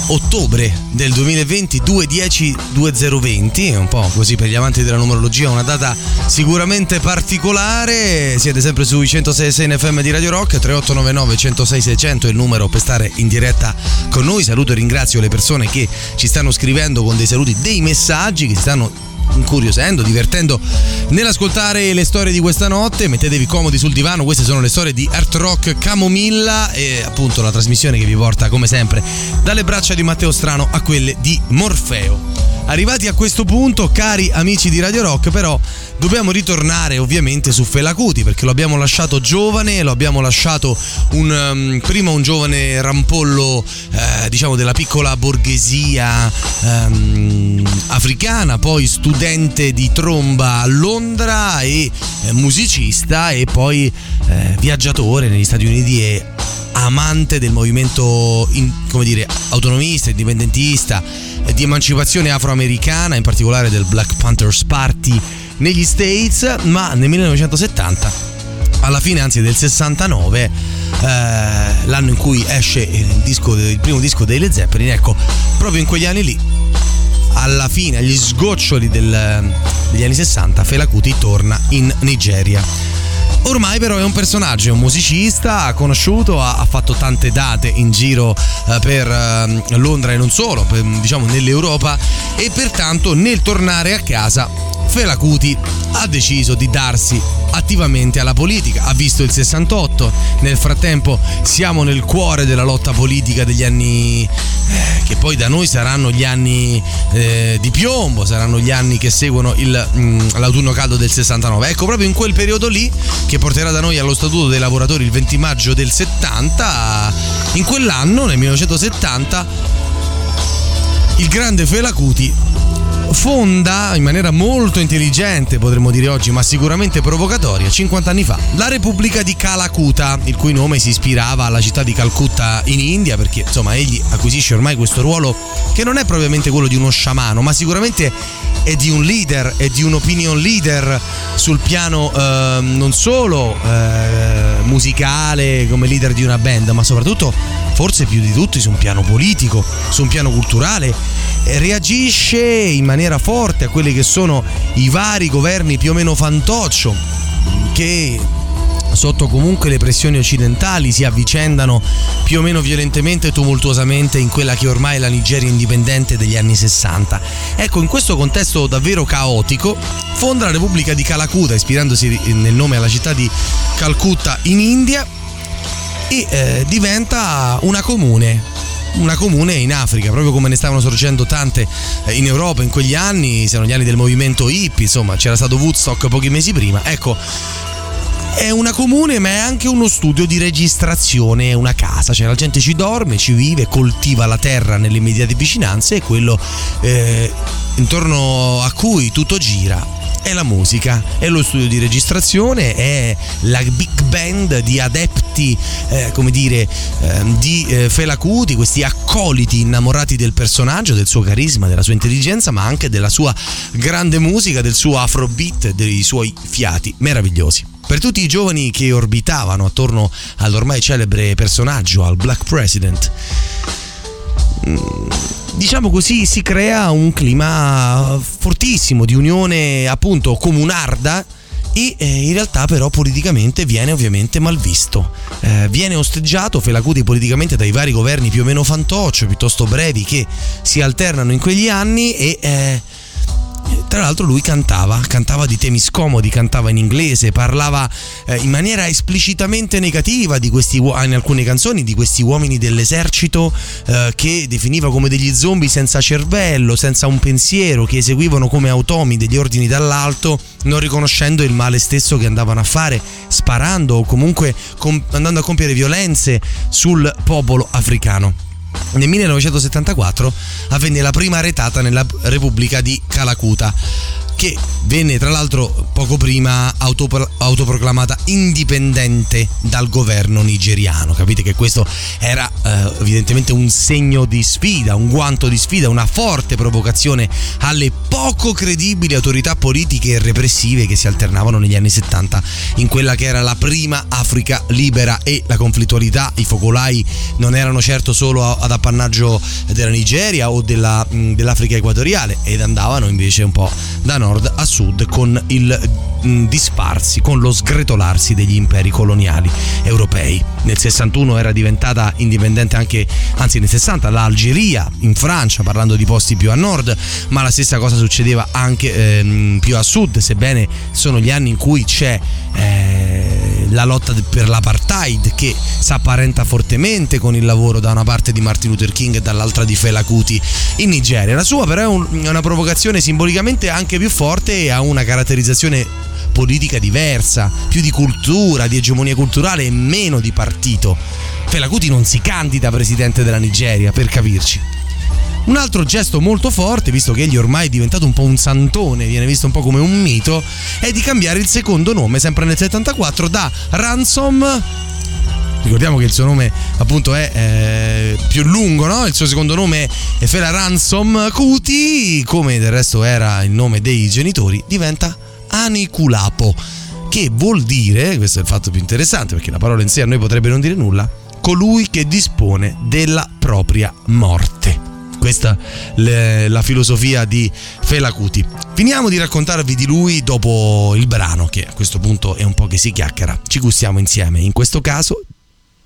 ottobre del 2020 210 2020 un po' così per gli amanti della numerologia una data sicuramente particolare siete sempre sui 106 in FM di Radio Rock 3899 106 600 è il numero per stare in diretta con noi saluto e ringrazio le persone che ci stanno scrivendo con dei saluti dei messaggi che si stanno incuriosendo, divertendo nell'ascoltare le storie di questa notte. Mettetevi comodi sul divano, queste sono le storie di Art Rock Camomilla e appunto la trasmissione che vi porta come sempre dalle braccia di Matteo Strano a quelle di Morfeo. Arrivati a questo punto, cari amici di Radio Rock, però dobbiamo ritornare ovviamente su Fela Kuti perché lo abbiamo lasciato giovane, lo abbiamo lasciato un, um, prima un giovane rampollo diciamo della piccola borghesia ehm, africana, poi studente di tromba a Londra e eh, musicista e poi eh, viaggiatore negli Stati Uniti e amante del movimento, in- come dire, autonomista, indipendentista, di emancipazione afroamericana, in particolare del Black Panthers Party negli States, ma nel 1970, alla fine anzi del 69, eh, l'anno in cui esce il, disco, il primo disco dei Led Zeppelin, ecco, proprio in quegli anni lì alla fine, agli sgoccioli del, degli anni 60, Fela Kuti torna in Nigeria. Ormai però è un personaggio, è un musicista conosciuto, ha, ha fatto tante date in giro eh, per eh, Londra e non solo, per, diciamo nell'Europa e pertanto nel tornare a casa Fela Kuti ha deciso di darsi attivamente alla politica, ha visto il 68, nel frattempo siamo nel cuore della lotta politica degli anni eh, che poi da noi saranno gli anni eh, di piombo, saranno gli anni che seguono il, mh, mm, l'autunno caldo del 69. Ecco, proprio in quel periodo lì, che porterà da noi allo Statuto dei lavoratori il 20 maggio del 70, in quell'anno, nel 1970, il grande Fela Kuti fonda in maniera molto intelligente, potremmo dire oggi, ma sicuramente provocatoria, 50 anni fa, la Repubblica di Kalakuta, il cui nome si ispirava alla città di Calcutta in India, perché insomma egli acquisisce ormai questo ruolo che non è propriamente quello di uno sciamano, ma sicuramente è di un leader, è di un opinion leader sul piano eh, non solo eh, musicale come leader di una band, ma soprattutto, forse più di tutti, su un piano politico, su un piano culturale. Reagisce in maniera forte a quelli che sono i vari governi più o meno fantoccio che sotto comunque le pressioni occidentali si avvicendano più o meno violentemente e tumultuosamente in quella che ormai è la Nigeria indipendente degli anni 60. Ecco, in questo contesto davvero caotico, fonda la Repubblica di Calacuta, ispirandosi nel nome alla città di Calcutta in India, e eh, diventa una comune una comune in Africa, proprio come ne stavano sorgendo tante eh, in Europa in quegli anni, siano gli anni del movimento hippie, insomma c'era stato Woodstock pochi mesi prima. Ecco, è una comune ma è anche uno studio di registrazione, è una casa, cioè la gente ci dorme, ci vive, coltiva la terra nelle immediate vicinanze e quello eh, intorno a cui tutto gira è la musica, è lo studio di registrazione, è la big band di adepti, eh, come dire, eh, di eh, Fela Kuti, questi accoliti innamorati del personaggio, del suo carisma, della sua intelligenza, ma anche della sua grande musica, del suo afrobeat, dei suoi fiati meravigliosi. Per tutti i giovani che orbitavano attorno all'ormai celebre personaggio, al Black President, diciamo così, si crea un clima fortissimo di unione appunto comunarda e eh, in realtà però politicamente viene ovviamente malvisto. Eh, viene osteggiato Felacuti politicamente dai vari governi più o meno fantoccio, piuttosto brevi che si alternano in quegli anni e eh, tra l'altro lui cantava, cantava di temi scomodi, cantava in inglese, parlava eh, in maniera esplicitamente negativa questi in alcune canzoni di questi uomini dell'esercito eh, che definiva come degli zombie senza cervello, senza un pensiero, che eseguivano come automi degli ordini dall'alto, non riconoscendo il male stesso che andavano a fare, sparando o comunque com- andando a compiere violenze sul popolo africano. Nel 1974 avvenne la prima retata nella Repubblica di Calacuta che venne tra l'altro poco prima autopro- autoproclamata indipendente dal governo nigeriano. Capite che questo era eh, evidentemente un segno di sfida, un guanto di sfida, una forte provocazione alle poco credibili autorità politiche e repressive che si alternavano negli anni 70 in quella che era la prima Africa libera e la conflittualità, i focolai non erano certo solo ad appannaggio della Nigeria o della, dell'Africa equatoriale ed andavano invece un po' da nord nord a sud con il mm, disparsi, con lo sgretolarsi degli imperi coloniali europei. Nel 61 era diventata indipendente anche, anzi nel 60 l'Algeria in Francia, parlando di posti più a nord, ma la stessa cosa succedeva anche ehm, più a sud, sebbene sono gli anni in cui c'è eh, la lotta per l'apartheid che si apparenta fortemente con il lavoro da una parte di Martin Luther King e dall'altra di Fela Kuti in Nigeria. La sua però è, un, è una provocazione simbolicamente anche più forte e ha una caratterizzazione politica diversa, più di cultura, di egemonia culturale e meno di partito. Fela Kuti non si candida presidente della Nigeria, per capirci. Un altro gesto molto forte, visto che egli ormai è diventato un po' un santone, viene visto un po' come un mito, è di cambiare il secondo nome, sempre nel 74, da Ransom Ricordiamo che il suo nome appunto è eh, più lungo, no? Il suo secondo nome è Fela Ransom Kuti, come del resto era il nome dei genitori, diventa Aniculapo, che vuol dire, questo è il fatto più interessante perché la parola in sé a noi potrebbe non dire nulla, colui che dispone della propria morte. Questa è la filosofia di Fela Kuti. Finiamo di raccontarvi di lui dopo il brano, che a questo punto è un po' che si chiacchiera. Ci gustiamo insieme. In questo caso,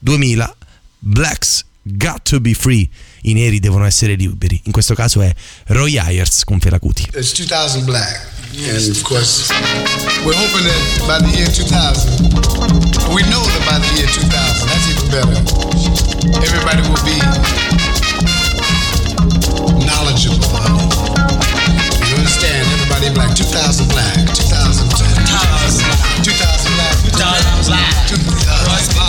2000, Blacks Got to Be Free. I neri devono essere liberi. In questo caso è Roy Ayers con Fela Kuti. It's 2000 black. And of course, we're hoping that by the year 2000, we know that by the year 2000, that's even better. Everybody will be knowledgeable. You understand? Everybody black. 2000 black. 2000 black. 2000 black. 2000 black. 2000 black. 2000 black.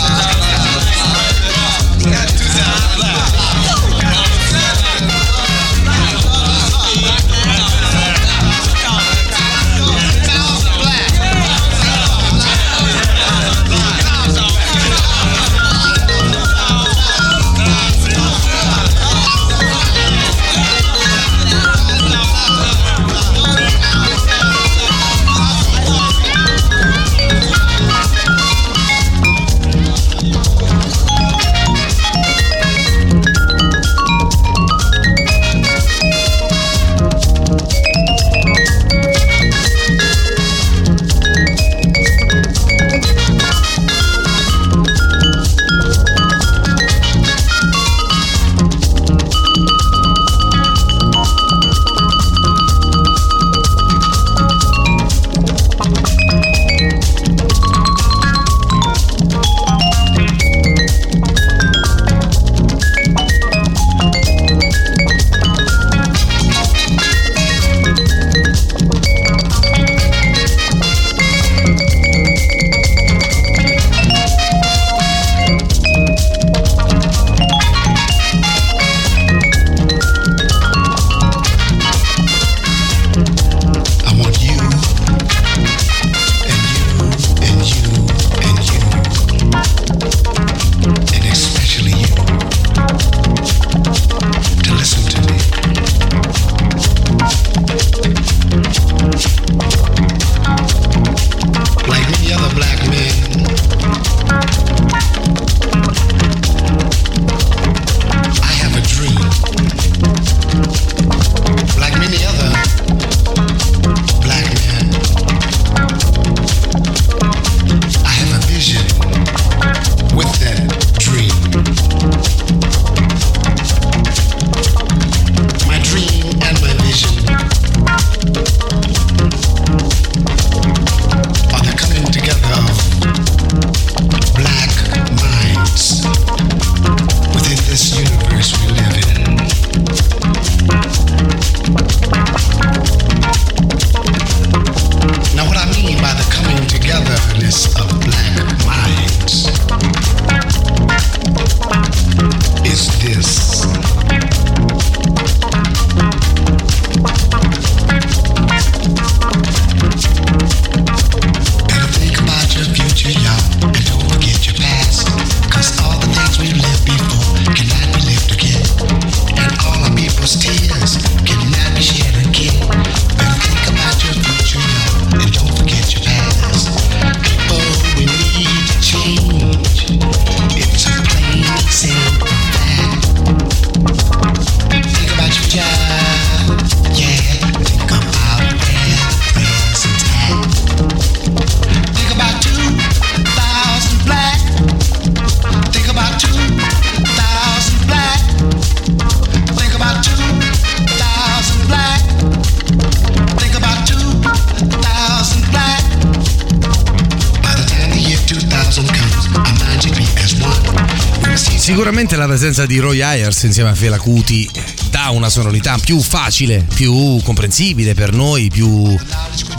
Presenza di Roy Ayers insieme a Fela Kuti dà una sonorità più facile, più comprensibile per noi, più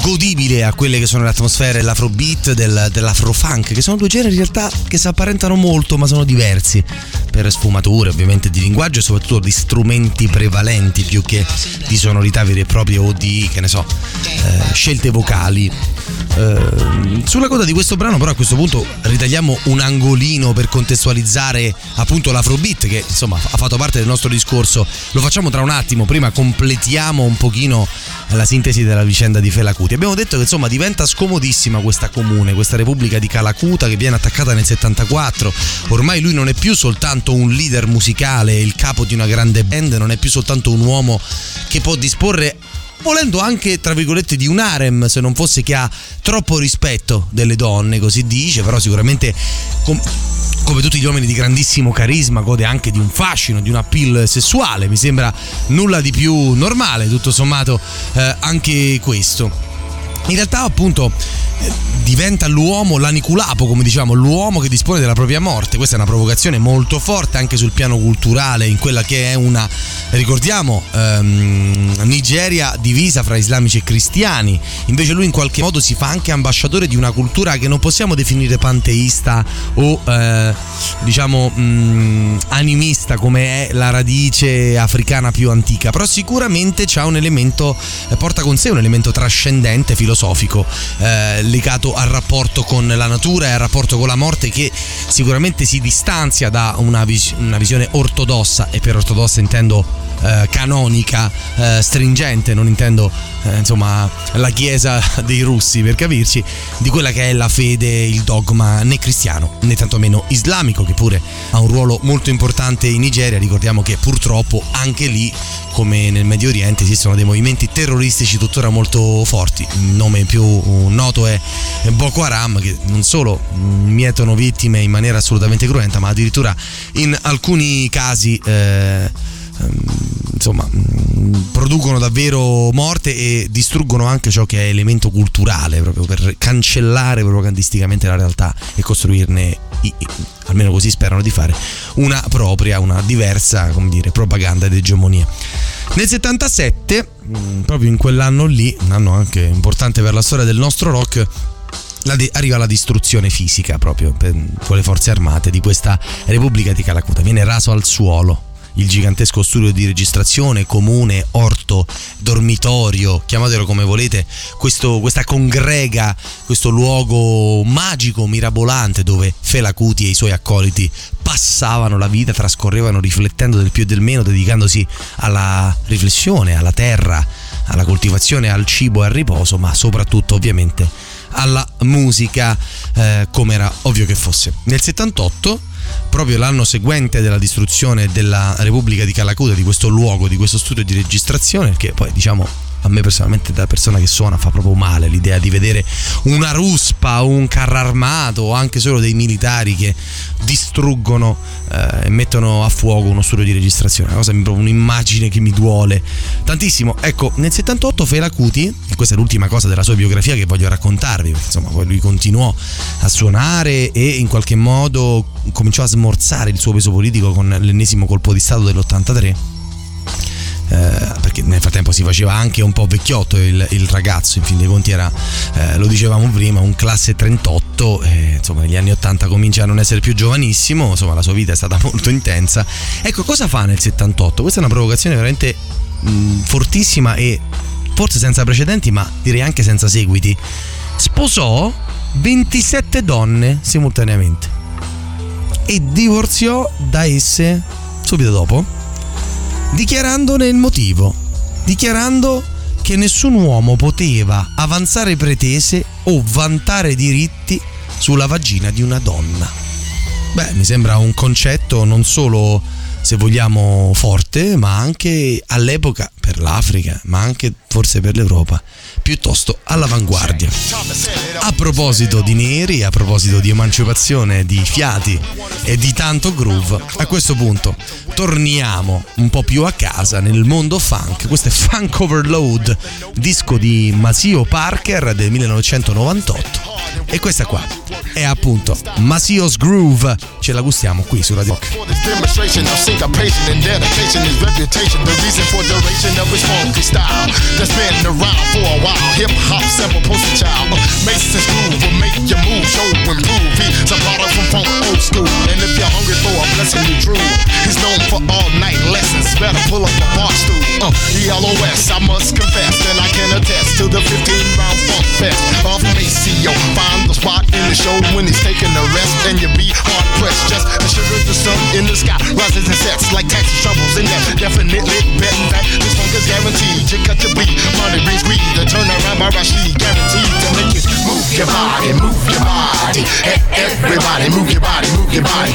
godibile a quelle che sono le atmosfere dell'afrobeat, del, dell'afrofunk, che sono due generi in realtà che si apparentano molto ma sono diversi. per sfumature ovviamente di linguaggio e soprattutto di strumenti prevalenti più che di sonorità vere e proprie o di, che ne so, eh, scelte vocali. Eh, sulla coda di questo brano però a questo punto ritagliamo un angolino per contestualizzare appunto l'afrobeat che insomma ha fatto parte del nostro discorso lo facciamo tra un attimo prima completiamo un pochino la sintesi della vicenda di Fela Kuti abbiamo detto che insomma diventa scomodissima questa comune questa repubblica di Calacuta che viene attaccata nel 74 ormai lui non è più soltanto un leader musicale il capo di una grande band non è più soltanto un uomo che può disporre volendo anche tra virgolette di un harem se non fosse che ha troppo rispetto delle donne così dice però sicuramente com- come tutti gli uomini di grandissimo carisma gode anche di un fascino di un appeal sessuale. Mi sembra nulla di più normale tutto sommato eh, anche questo in realtà appunto eh, diventa l'uomo l'aniculapo come diciamo l'uomo che dispone della propria morte. Questa è una provocazione molto forte anche sul piano culturale in quella che è una ricordiamo ehm, Nigeria divisa fra islamici e cristiani. Invece lui in qualche modo si fa anche ambasciatore di una cultura che non possiamo definire panteista o eh, diciamo mh, animista come è la radice africana più antica. Però sicuramente un elemento eh, porta con sé un elemento trascendente filosofico eh, legato al rapporto con la natura e al rapporto con la morte che sicuramente si distanzia da una, vis- una visione ortodossa e per ortodossa intendo eh, canonica, eh, stringente, non intendo eh, insomma la chiesa [LAUGHS] dei russi per capirci, di quella che è la fede, il dogma né cristiano né tantomeno islamico che pure ha un ruolo molto importante in Nigeria, ricordiamo che purtroppo anche lì come nel Medio Oriente esistono dei movimenti terroristici tuttora molto forti, il nome più noto è Boko Haram che non solo mietono vittime in maniera assolutamente cruenta ma addirittura in alcuni casi eh, insomma producono davvero morte e distruggono anche ciò che è elemento culturale proprio per cancellare propagandisticamente la realtà e costruirne almeno così sperano di fare una propria una diversa come dire propaganda ed egemonia. Nel 77 proprio in quell'anno lì un anno anche importante per la storia del nostro rock la di- arriva la distruzione fisica proprio con le forze armate di questa Repubblica di Calacuta. Viene raso al suolo il gigantesco studio di registrazione, comune, orto, dormitorio, chiamatelo come volete, questo, questa congrega, questo luogo magico, mirabolante dove Fela Kuti e i suoi accoliti passavano la vita, trascorrevano riflettendo del più e del meno, dedicandosi alla riflessione, alla terra, alla coltivazione, al cibo e al riposo, ma soprattutto ovviamente alla musica eh, come era ovvio che fosse. Nel 78 proprio l'anno seguente della distruzione della Repubblica di Calacuta, di questo luogo, di questo studio di registrazione, che poi diciamo a me personalmente da persona che suona fa proprio male l'idea di vedere una ruspa o un carro armato o anche solo dei militari che distruggono eh, e mettono a fuoco uno studio di registrazione, una cosa proprio un'immagine che mi duole tantissimo. Ecco, nel 78 Fela Kuti, e questa è l'ultima cosa della sua biografia che voglio raccontarvi, perché insomma poi lui continuò a suonare e in qualche modo cominciò a smorzare il suo peso politico con l'ennesimo colpo di stato dell'83 eh, perché nel frattempo si faceva anche un po' vecchiotto il, il ragazzo, in fin dei conti era, eh, lo dicevamo prima, un classe 38, eh, insomma negli anni 80 comincia a non essere più giovanissimo, insomma la sua vita è stata [LAUGHS] molto intensa. Ecco, cosa fa nel 78? Questa è una provocazione veramente mh, fortissima e forse senza precedenti, ma direi anche senza seguiti. Sposò 27 donne simultaneamente e divorziò da esse subito dopo dichiarandone il motivo, dichiarando che nessun uomo poteva avanzare pretese o vantare diritti sulla vagina di una donna. Beh, mi sembra un concetto non solo, se vogliamo, forte, ma anche all'epoca per l'Africa, ma anche forse per l'Europa, piuttosto all'avanguardia. A proposito di neri, a proposito di emancipazione, di fiati e di tanto groove, a questo punto torniamo un po' più a casa nel mondo funk. Questo è Funk Overload, disco di Masio Parker del 1998. E questa qua è appunto Masios Groove. Ce la gustiamo qui su Radio Demonstration of syncopation and dedication, his reputation, the reason for duration of his funky style that's been around for a while. Hip hop sample poster child, Mason's groove will make your move, show improve. He's a product from funk old school, and if you're hungry for a blessing, you drool. He's known for all night lessons. Better pull up the bar stool. Uh, ELOS, I must confess, and I can attest to the 15 round funk fest of Maceo. Find the spot in the show when he's taking a rest, and you be hard pressed. Just the sugar, the sun in the sky rises and sets like taxi troubles, and that definitely bet that this funk is guaranteed. You cut your beat, money brings greed. To turn around by Rashid, guaranteed to make you move your body, move your body. Hey, everybody, move your body, move your body,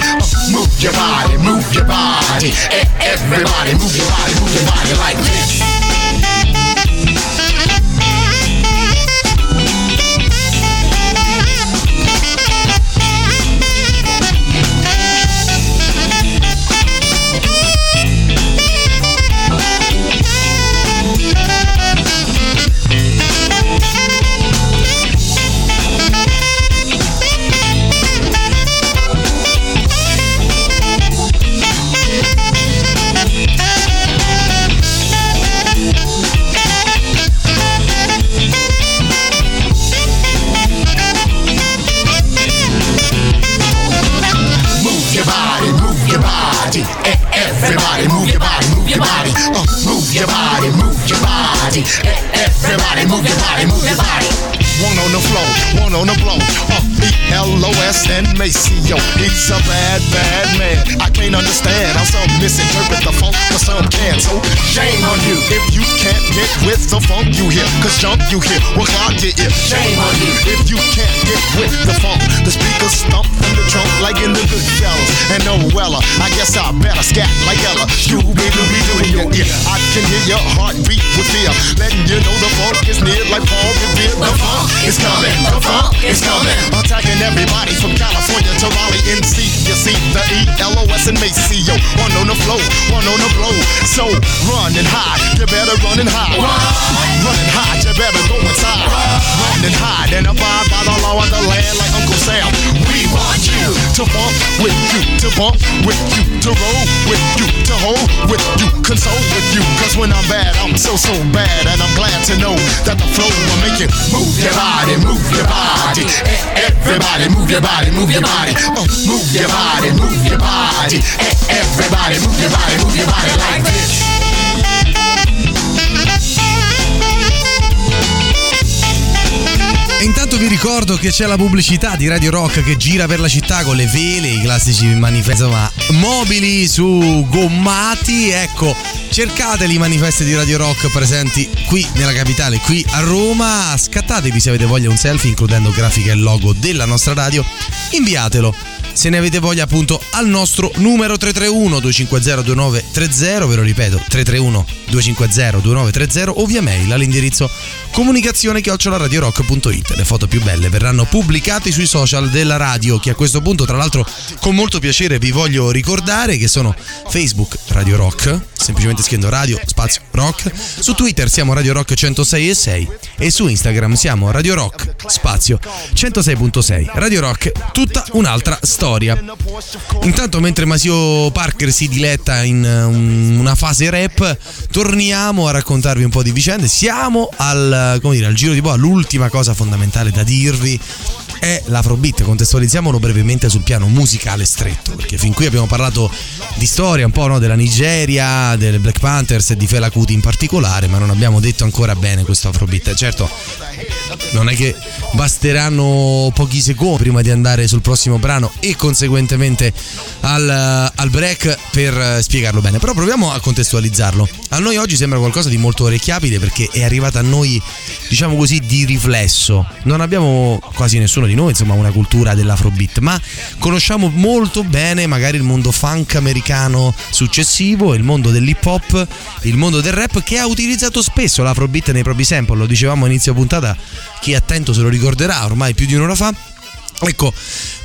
move your body, move your body. Hey, everybody, move your body, move your body like this. And Maceo. He's a bad, bad man. I can't understand how some misinterpret the funk, but some can. So shame on you if you can't get with the funk you hear. Cause junk you hear will clog your ear. Shame on you if you can't get with the funk. The speakers stomp from the trunk like in the good fellas. And oh well, I guess I better scat like Ella. Scooby Dooby Doo in your ear. I can hear your heartbeat with fear. Letting you know the funk is near like Paul Revere. The funk is coming, the funk is coming. Attacking everybody from California to Raleigh, NC. You see the E-L-O-S and Maceo. One on the flow, one on the blow. So run and hide, you better run and hide. Run and hide, you better go inside. Run and hide and abide by the law of the land like Uncle Sam. We want you to bump with you, to bump with you, to roll with you, to hold with you, console with you. Cause when I'm bad, I'm so, so bad. And I'm glad to know that the flow will make you move your body, move your body. Everybody, move your body, move your body. Move your body, move your body. Eh, Everybody, move your body, move your body like this. Intanto vi ricordo che c'è la pubblicità di Radio Rock che gira per la città con le vele, i classici manifesti insomma, mobili su gommati. Ecco, cercateli i manifesti di Radio Rock presenti qui nella capitale, qui a Roma. Scattatevi se avete voglia un selfie includendo grafica e logo della nostra radio. Inviatelo se ne avete voglia appunto al nostro numero 331 250 2930 ve lo ripeto 331 250 2930 o via mail all'indirizzo comunicazione chiocciolaradiorock.it le foto più belle verranno pubblicate sui social della radio che a questo punto tra l'altro con molto piacere vi voglio ricordare che sono Facebook Radio Rock semplicemente scrivendo Radio Spazio Rock su Twitter siamo Radio Rock 106 e 6 e su Instagram siamo Radio Rock Spazio 106.6 Radio Rock tutta un'altra storia intanto mentre Masio Parker si diletta in um, una fase rap torniamo a raccontarvi un po' di vicende. Siamo al, dire, al giro di boa l'ultima cosa fondamentale da dirvi è l'Afrobeat, contestualizziamolo brevemente sul piano musicale stretto, perché fin qui abbiamo parlato di storia un po' no, della Nigeria, delle Black Panthers e di Fela Kuti in particolare, ma non abbiamo detto ancora bene questo Afrobeat. Certo, non è che basteranno pochi secondi prima di andare sul prossimo brano e conseguentemente al, al break per spiegarlo bene, però proviamo a contestualizzarlo. A noi oggi sembra qualcosa di molto orecchiabile perché è arrivata a noi, diciamo così, di riflesso. Non abbiamo quasi nessuno di noi, insomma, una cultura dell'afrobeat, ma conosciamo molto bene magari il mondo funk americano successivo, il mondo dell'hip hop, il mondo del rap che ha utilizzato spesso l'afrobeat nei propri sample, lo dicevamo a inizio puntata, chi è attento se lo ricorderà, ormai più di un'ora fa. Ecco,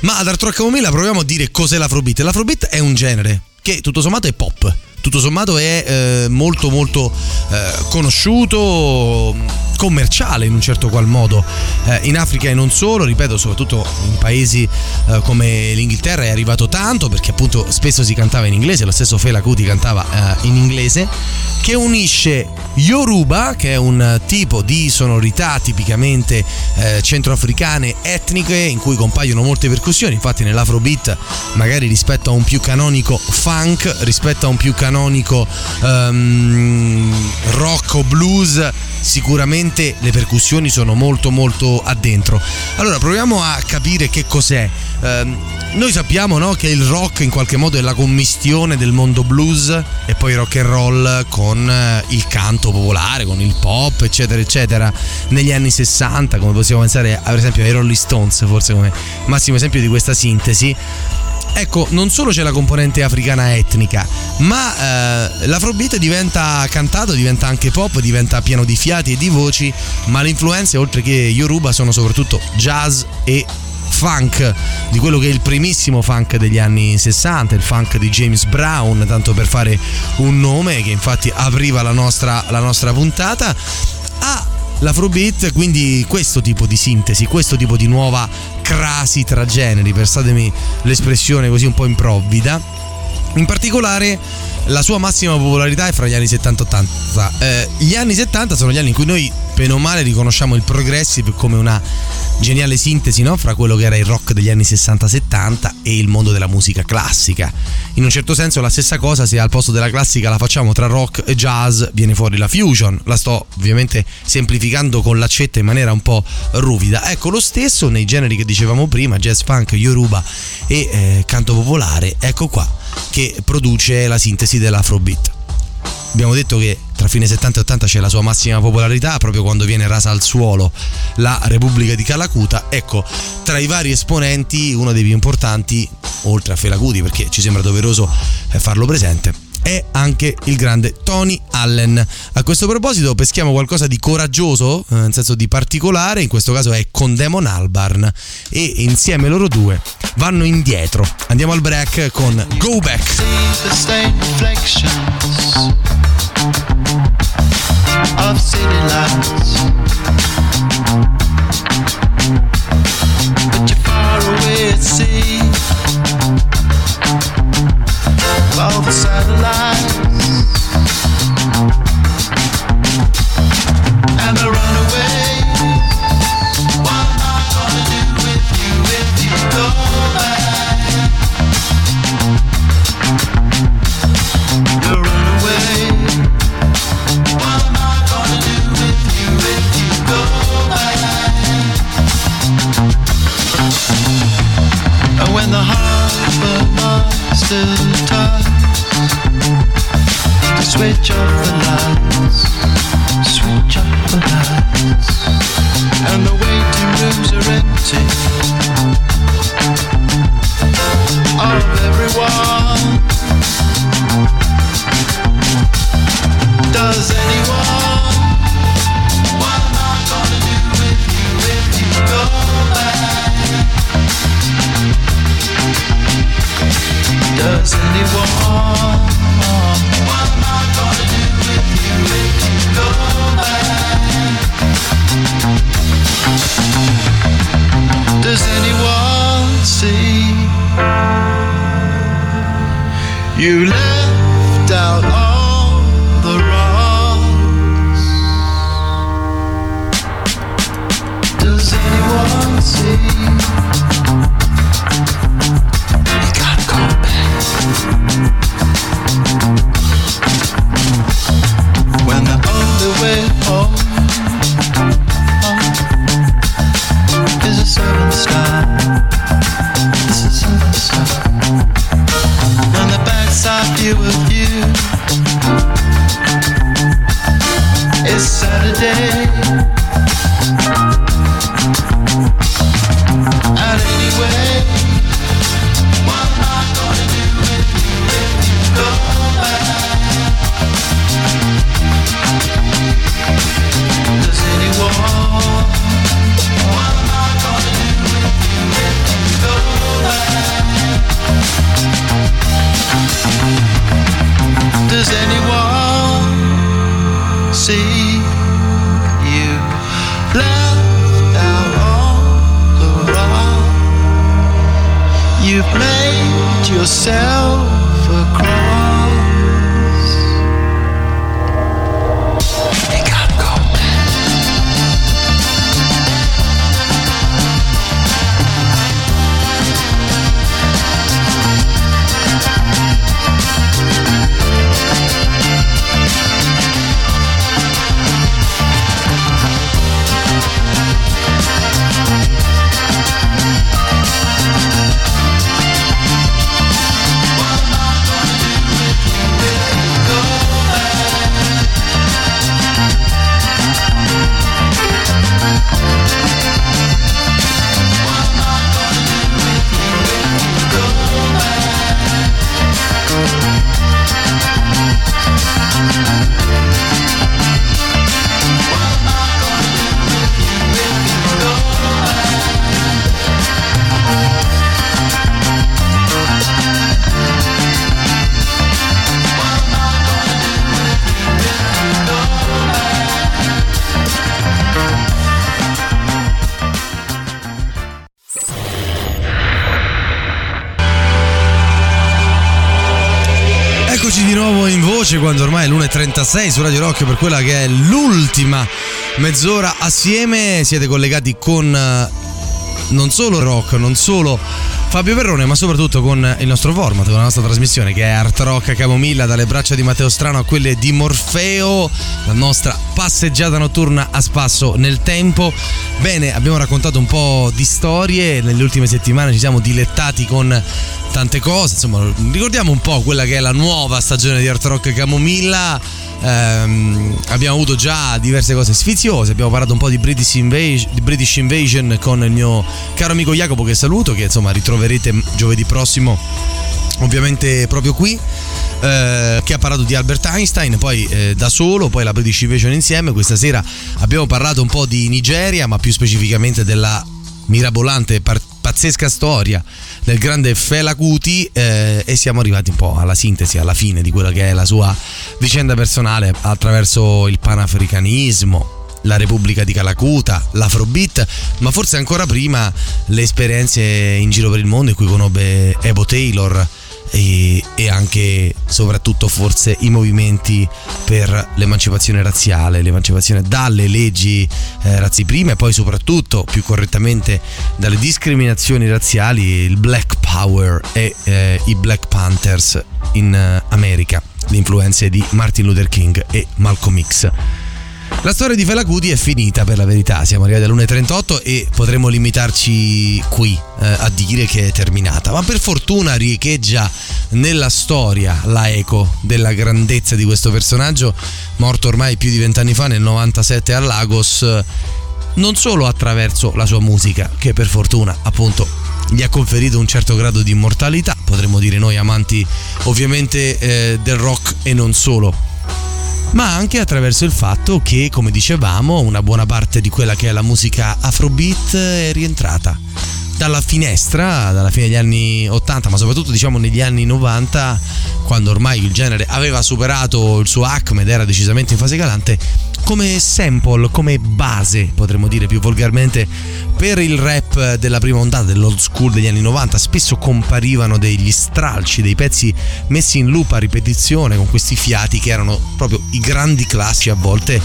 ma ad Art Rock Camomilla proviamo a dire cos'è l'afrobeat. L'afrobeat è un genere che tutto sommato è pop tutto sommato è eh, molto molto eh, conosciuto commerciale in un certo qual modo eh, in Africa e non solo, ripeto, soprattutto in paesi eh, come l'Inghilterra è arrivato tanto perché appunto spesso si cantava in inglese, lo stesso Fela Kuti cantava eh, in inglese, che unisce Yoruba, che è un tipo di sonorità tipicamente eh, centroafricane etniche in cui compaiono molte percussioni, infatti nell'Afrobeat magari rispetto a un più canonico funk, rispetto a un più canonico ehm, rock o blues, sicuramente le percussioni sono molto molto addentro. Allora proviamo a capire che cos'è. Ehm, noi sappiamo no, che il rock in qualche modo è la commistione del mondo blues e poi rock and roll con eh, il canto popolare, con il pop, eccetera, eccetera. Negli anni 60, come possiamo pensare, per esempio, ai Rolling Stones, forse come massimo esempio di questa sintesi. Ecco, non solo c'è la componente africana etnica, ma eh, l'afrobeat diventa cantato, diventa anche pop, diventa pieno di fiati e di voci, ma le influenze oltre che Yoruba sono soprattutto jazz e funk, di quello che è il primissimo funk degli anni 60, il funk di James Brown, tanto per fare un nome che infatti apriva la nostra, la nostra puntata, a l'afrobeat, quindi questo tipo di sintesi, questo tipo di nuova crasi tra generi, passatemi l'espressione così un po' improvvida. In particolare la sua massima popolarità è fra gli anni 70 e 80. Eh, gli anni 70 sono gli anni in cui noi, bene o male, riconosciamo il progressive come una geniale sintesi no? fra quello che era il rock degli anni 60-70 e il mondo della musica classica. In un certo senso la stessa cosa se al posto della classica la facciamo tra rock e jazz viene fuori la fusion. La sto ovviamente semplificando con l'accetta in maniera un po' ruvida. Ecco lo stesso nei generi che dicevamo prima, jazz funk, yoruba e eh, canto popolare. Ecco qua che produce la sintesi dell'afrobeat. Abbiamo detto che tra fine 70 e 80 c'è la sua massima popolarità, proprio quando viene rasa al suolo la Repubblica di Calacuta. Ecco, tra i vari esponenti, uno dei più importanti, oltre a Felacuti, perché ci sembra doveroso eh, farlo presente, è anche il grande Tony Allen. A questo proposito peschiamo qualcosa di coraggioso, eh, nel senso di particolare, in questo caso è con Demon Albarn e insieme loro due vanno indietro. Andiamo al break con Go Back. 36 su Radio Rock per quella che è l'ultima mezz'ora assieme. Siete collegati con eh, non solo rock, non solo Fabio Perrone, ma soprattutto con il nostro format, con la nostra trasmissione che è Art Rock Camomilla, dalle braccia di Matteo Strano a quelle di Morfeo, la nostra passeggiata notturna a spasso nel tempo. Bene, abbiamo raccontato un po' di storie, nelle ultime settimane ci siamo dilettati con tante cose, insomma, ricordiamo un po' quella che è la nuova stagione di Art Rock Camomilla. Ehm, abbiamo avuto già diverse cose sfiziose. Abbiamo parlato un po' di British, Invasion, di British Invasion con il mio caro amico Jacopo, che saluto, che insomma ritroverete giovedì prossimo, ovviamente proprio qui. eh, che ha parlato di Albert Einstein, poi eh, da solo, poi la British Invasion insieme. Questa sera abbiamo parlato un po' di Nigeria, ma più specificamente della mirabolante par- pazzesca storia del grande Fela Kuti eh, e siamo arrivati un po' alla sintesi, alla fine di quella che è la sua vicenda personale attraverso il panafricanismo, la Repubblica di Calacuta, l'Afrobeat, ma forse ancora prima le esperienze in giro per il mondo in cui conobbe Ebo Taylor e, e anche soprattutto forse i movimenti per l'emancipazione razziale, l'emancipazione dalle leggi eh, razzi prime e poi soprattutto più correttamente dalle discriminazioni razziali, il Black Power e eh, i Black Panthers in eh, America, le influenze di Martin Luther King e Malcolm X. La storia di Fela Kuti è finita per la verità, siamo arrivati all'1.38 e potremmo limitarci qui eh, a dire che è terminata, ma per fortuna riecheggia nella storia la eco della grandezza di questo personaggio, morto ormai più di vent'anni fa nel 97 a Lagos, non solo attraverso la sua musica, che per fortuna appunto gli ha conferito un certo grado di immortalità, potremmo dire noi amanti ovviamente eh, del rock e non solo ma anche attraverso il fatto che, come dicevamo, una buona parte di quella che è la musica afrobeat è rientrata dalla finestra, dalla fine degli anni 80, ma soprattutto diciamo negli anni 90, quando ormai il genere aveva superato il suo acme ed era decisamente in fase calante, come sample, come base, potremmo dire più volgarmente, per il rap della prima ondata dell'old school degli anni 90. Spesso comparivano degli stralci, dei pezzi messi in loop a ripetizione con questi fiati che erano proprio i grandi classici a volte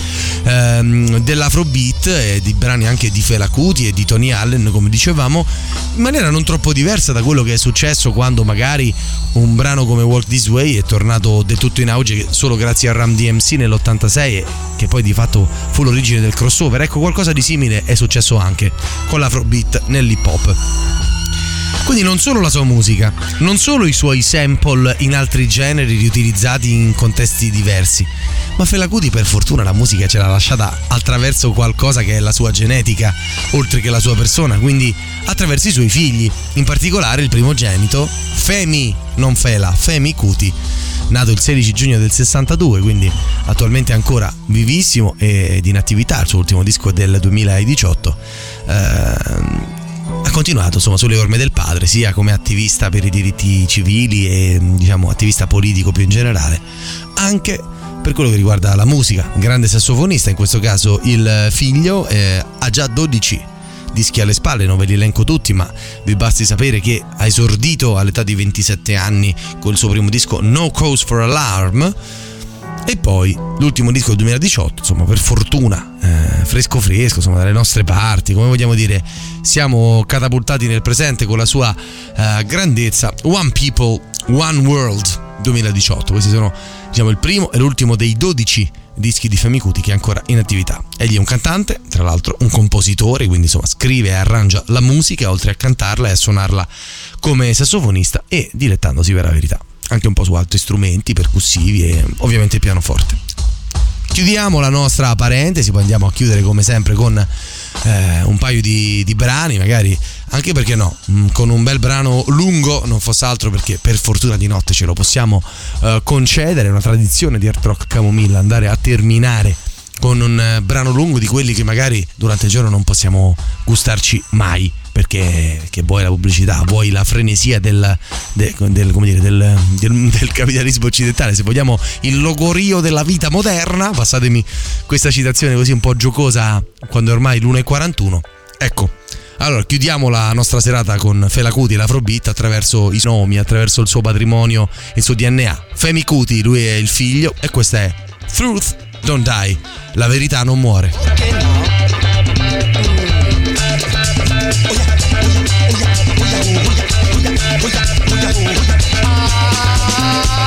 ehm, dell'afrobeat e di brani anche di Fela Kuti e di Tony Allen, come dicevamo, in maniera non troppo diversa da quello che è successo quando magari un brano come Walk This Way è tornato del tutto in auge solo grazie a Ram DMC nell'86 e che poi di fatto fu l'origine del crossover. Ecco, qualcosa di simile è successo anche con l'afrobeat nell'hip hop. Quindi non solo la sua musica, non solo i suoi sample in altri generi riutilizzati in contesti diversi, ma Fela Kuti per fortuna la musica ce l'ha lasciata attraverso qualcosa che è la sua genetica, oltre che la sua persona, quindi attraverso i suoi figli, in particolare il primogenito, Femi, non Fela, Femi Kuti, nato il 16 giugno del 62, quindi attualmente ancora vivissimo ed in attività, il suo ultimo disco è del 2018. Ehm, ha continuato insomma sulle orme del padre sia come attivista per i diritti civili e diciamo attivista politico più in generale anche per quello che riguarda la musica grande sassofonista in questo caso il figlio eh, ha già 12 dischi alle spalle, non ve li elenco tutti, ma vi basti sapere che ha esordito all'età di 27 anni con il suo primo disco No Cause for Alarm. E poi l'ultimo disco del 2018, insomma, per fortuna, eh, fresco fresco, insomma, dalle nostre parti, come vogliamo dire, siamo catapultati nel presente con la sua eh, grandezza. One People, One World 2018. Questi sono, diciamo, il primo e l'ultimo dei 12 dischi di Femi Kuti che è ancora in attività. Egli è un cantante, tra l'altro un compositore, quindi insomma scrive e arrangia la musica, oltre a cantarla e a suonarla come sassofonista e dilettandosi per la verità anche un po' su altri strumenti percussivi e ovviamente il pianoforte. Chiudiamo la nostra parentesi, poi andiamo a chiudere come sempre con eh, un paio di, di, brani, magari anche perché no, mm, con un bel brano lungo, non fosse altro perché per fortuna di notte ce lo possiamo eh, concedere, è una tradizione di Art Rock Camomilla andare a terminare con un eh, brano lungo di quelli che magari durante il giorno non possiamo gustarci mai perché vuoi la pubblicità, vuoi la frenesia del, del, dire, del, del, capitalismo occidentale, se vogliamo il logorio della vita moderna, passatemi questa citazione così un po' giocosa quando è ormai l'1.41. Ecco, allora chiudiamo la nostra serata con Fela Cuti e l'Afrobeat attraverso i nomi, attraverso il suo patrimonio e il suo DNA. Femi Cuti, lui è il figlio e questa è Truth Don't Die, la verità non muore. Ah.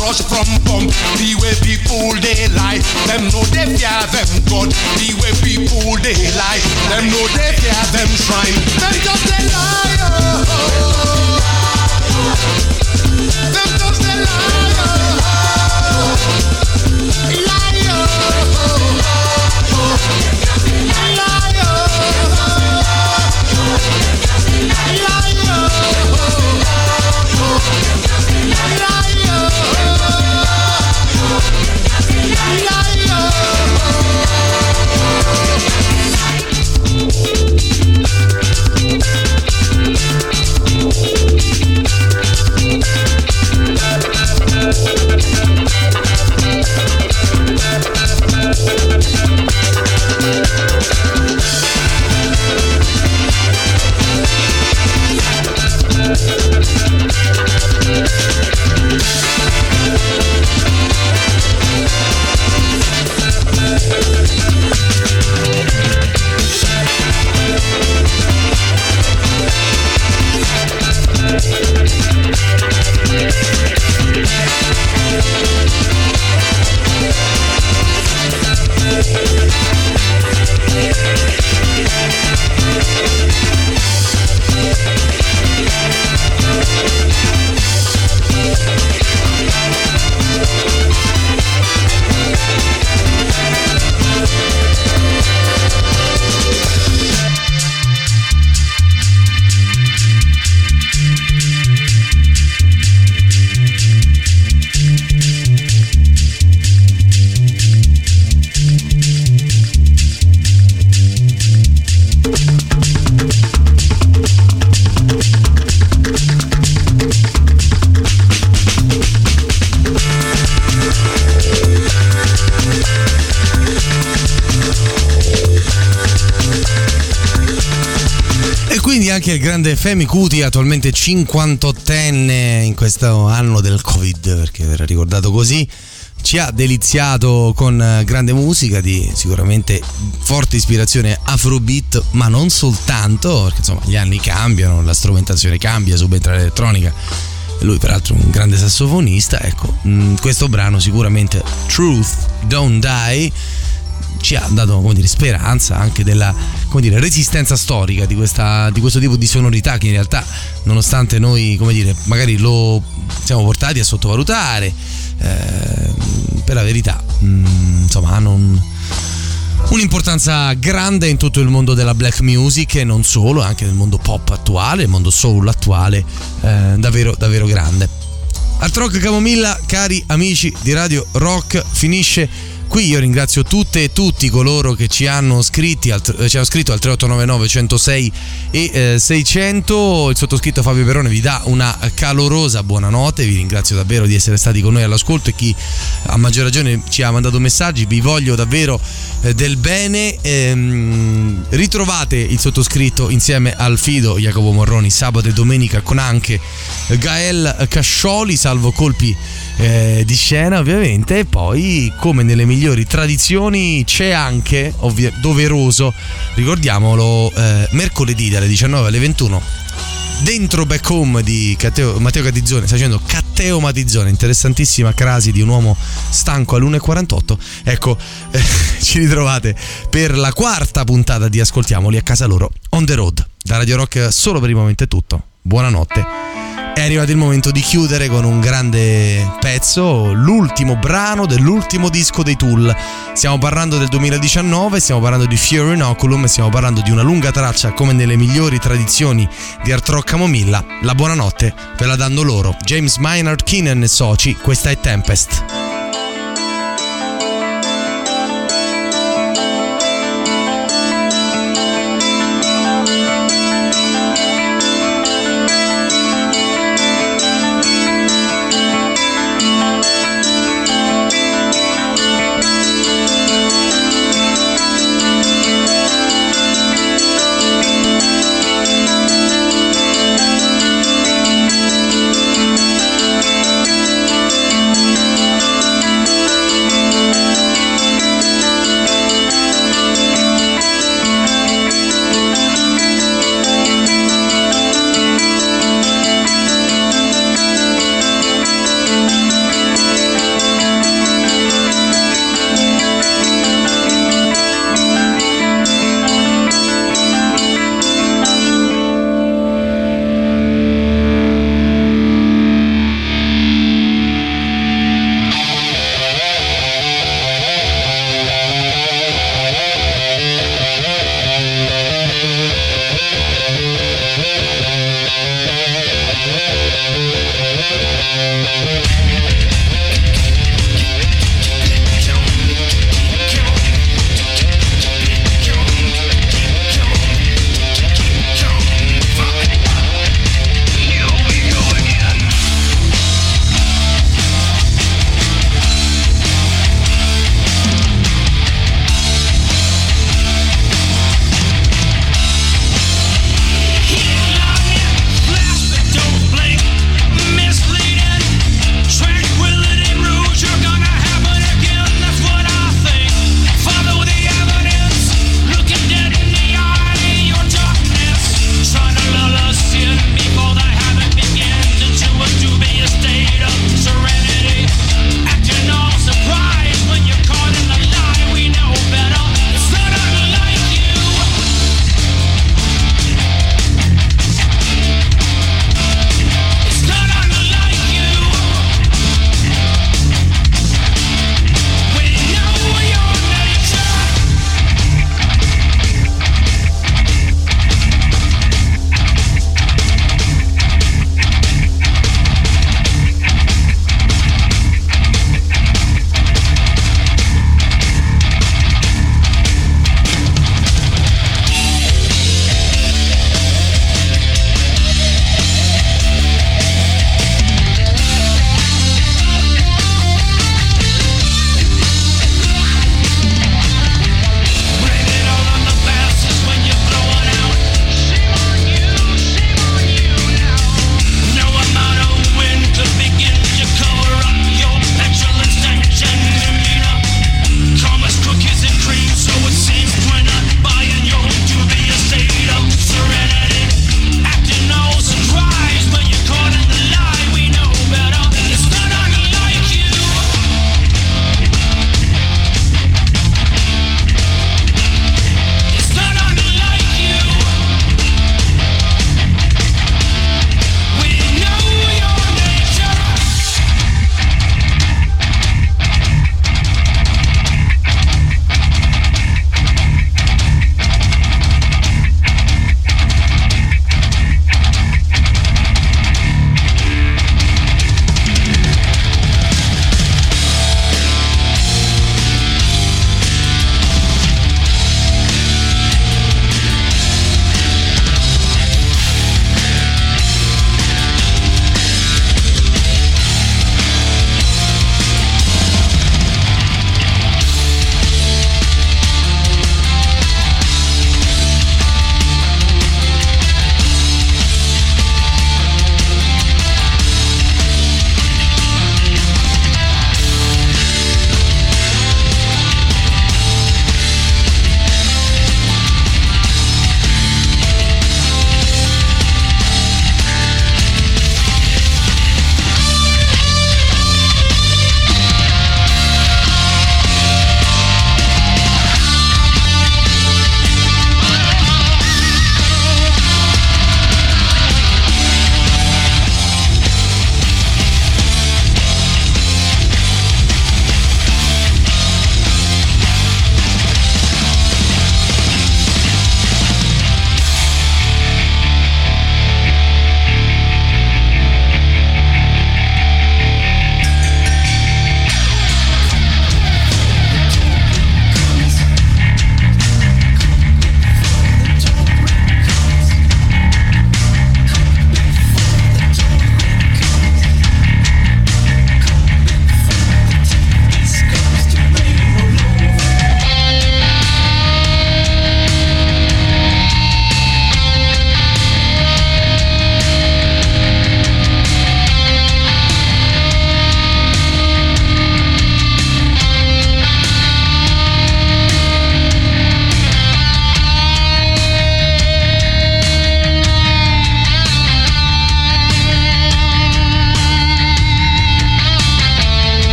Rush from pump. The way people they lie, them know they fear them God. The way people they lie, them know they fear them shrine. Them just they lie. Them just they lie. Femi Cuti, attualmente 58enne in questo anno del Covid, perché verrà ricordato così, ci ha deliziato con eh, grande musica di sicuramente forte ispirazione afrobeat, ma non soltanto, perché insomma gli anni cambiano, la strumentazione cambia, subentra l'elettronica. Lui peraltro è un grande sassofonista, ecco, mh, questo brano sicuramente Truth Don't Die ci ha dato come dire, speranza anche della come dire, resistenza storica di, questa, di questo tipo di sonorità che in realtà nonostante noi come dire, magari lo siamo portati a sottovalutare eh, per la verità mh, insomma hanno un- un'importanza grande in tutto il mondo della black music e non solo, anche nel mondo pop attuale, il mondo soul attuale, eh, davvero, davvero grande. Art Rock Camomilla, cari amici di Radio Rock, finisce qui. Io ringrazio tutte e tutti coloro che ci hanno, scritti al, eh, ci hanno scritto al 3899 106 e eh, 600. Il sottoscritto Fabio Perone vi dà una calorosa buonanotte. Vi ringrazio davvero di essere stati con noi all'ascolto e chi a maggior ragione ci ha mandato messaggi. Vi voglio davvero eh, del bene. Ehm, ritrovate il sottoscritto insieme al Fido Jacopo Morroni sabato e domenica con anche Gael Cascioli, salvo colpi eh, di scena ovviamente. E poi, come nelle migliori tradizioni, c'è anche, ovvia- doveroso, ricordiamolo, eh, mercoledì dalle 19 alle 21 dentro back home di Catteo- Matteo Catizzone, sta facendo Catteo Matizzone, interessantissima crasi di un uomo stanco all'1.48. Ecco, eh, [LAUGHS] ci ritrovate per la quarta puntata di Ascoltiamoli a casa loro, on the road. Da Radio Rock solo per il momento è tutto. Buonanotte. È arrivato il momento di chiudere con un grande pezzo, l'ultimo brano dell'ultimo disco dei Tool. Stiamo parlando del 2019, stiamo parlando di Fear Inoculum stiamo parlando di una lunga traccia come nelle migliori tradizioni di Art Rock Camomilla. La buonanotte ve la danno loro, James Maynard Keenan e soci, questa è Tempest.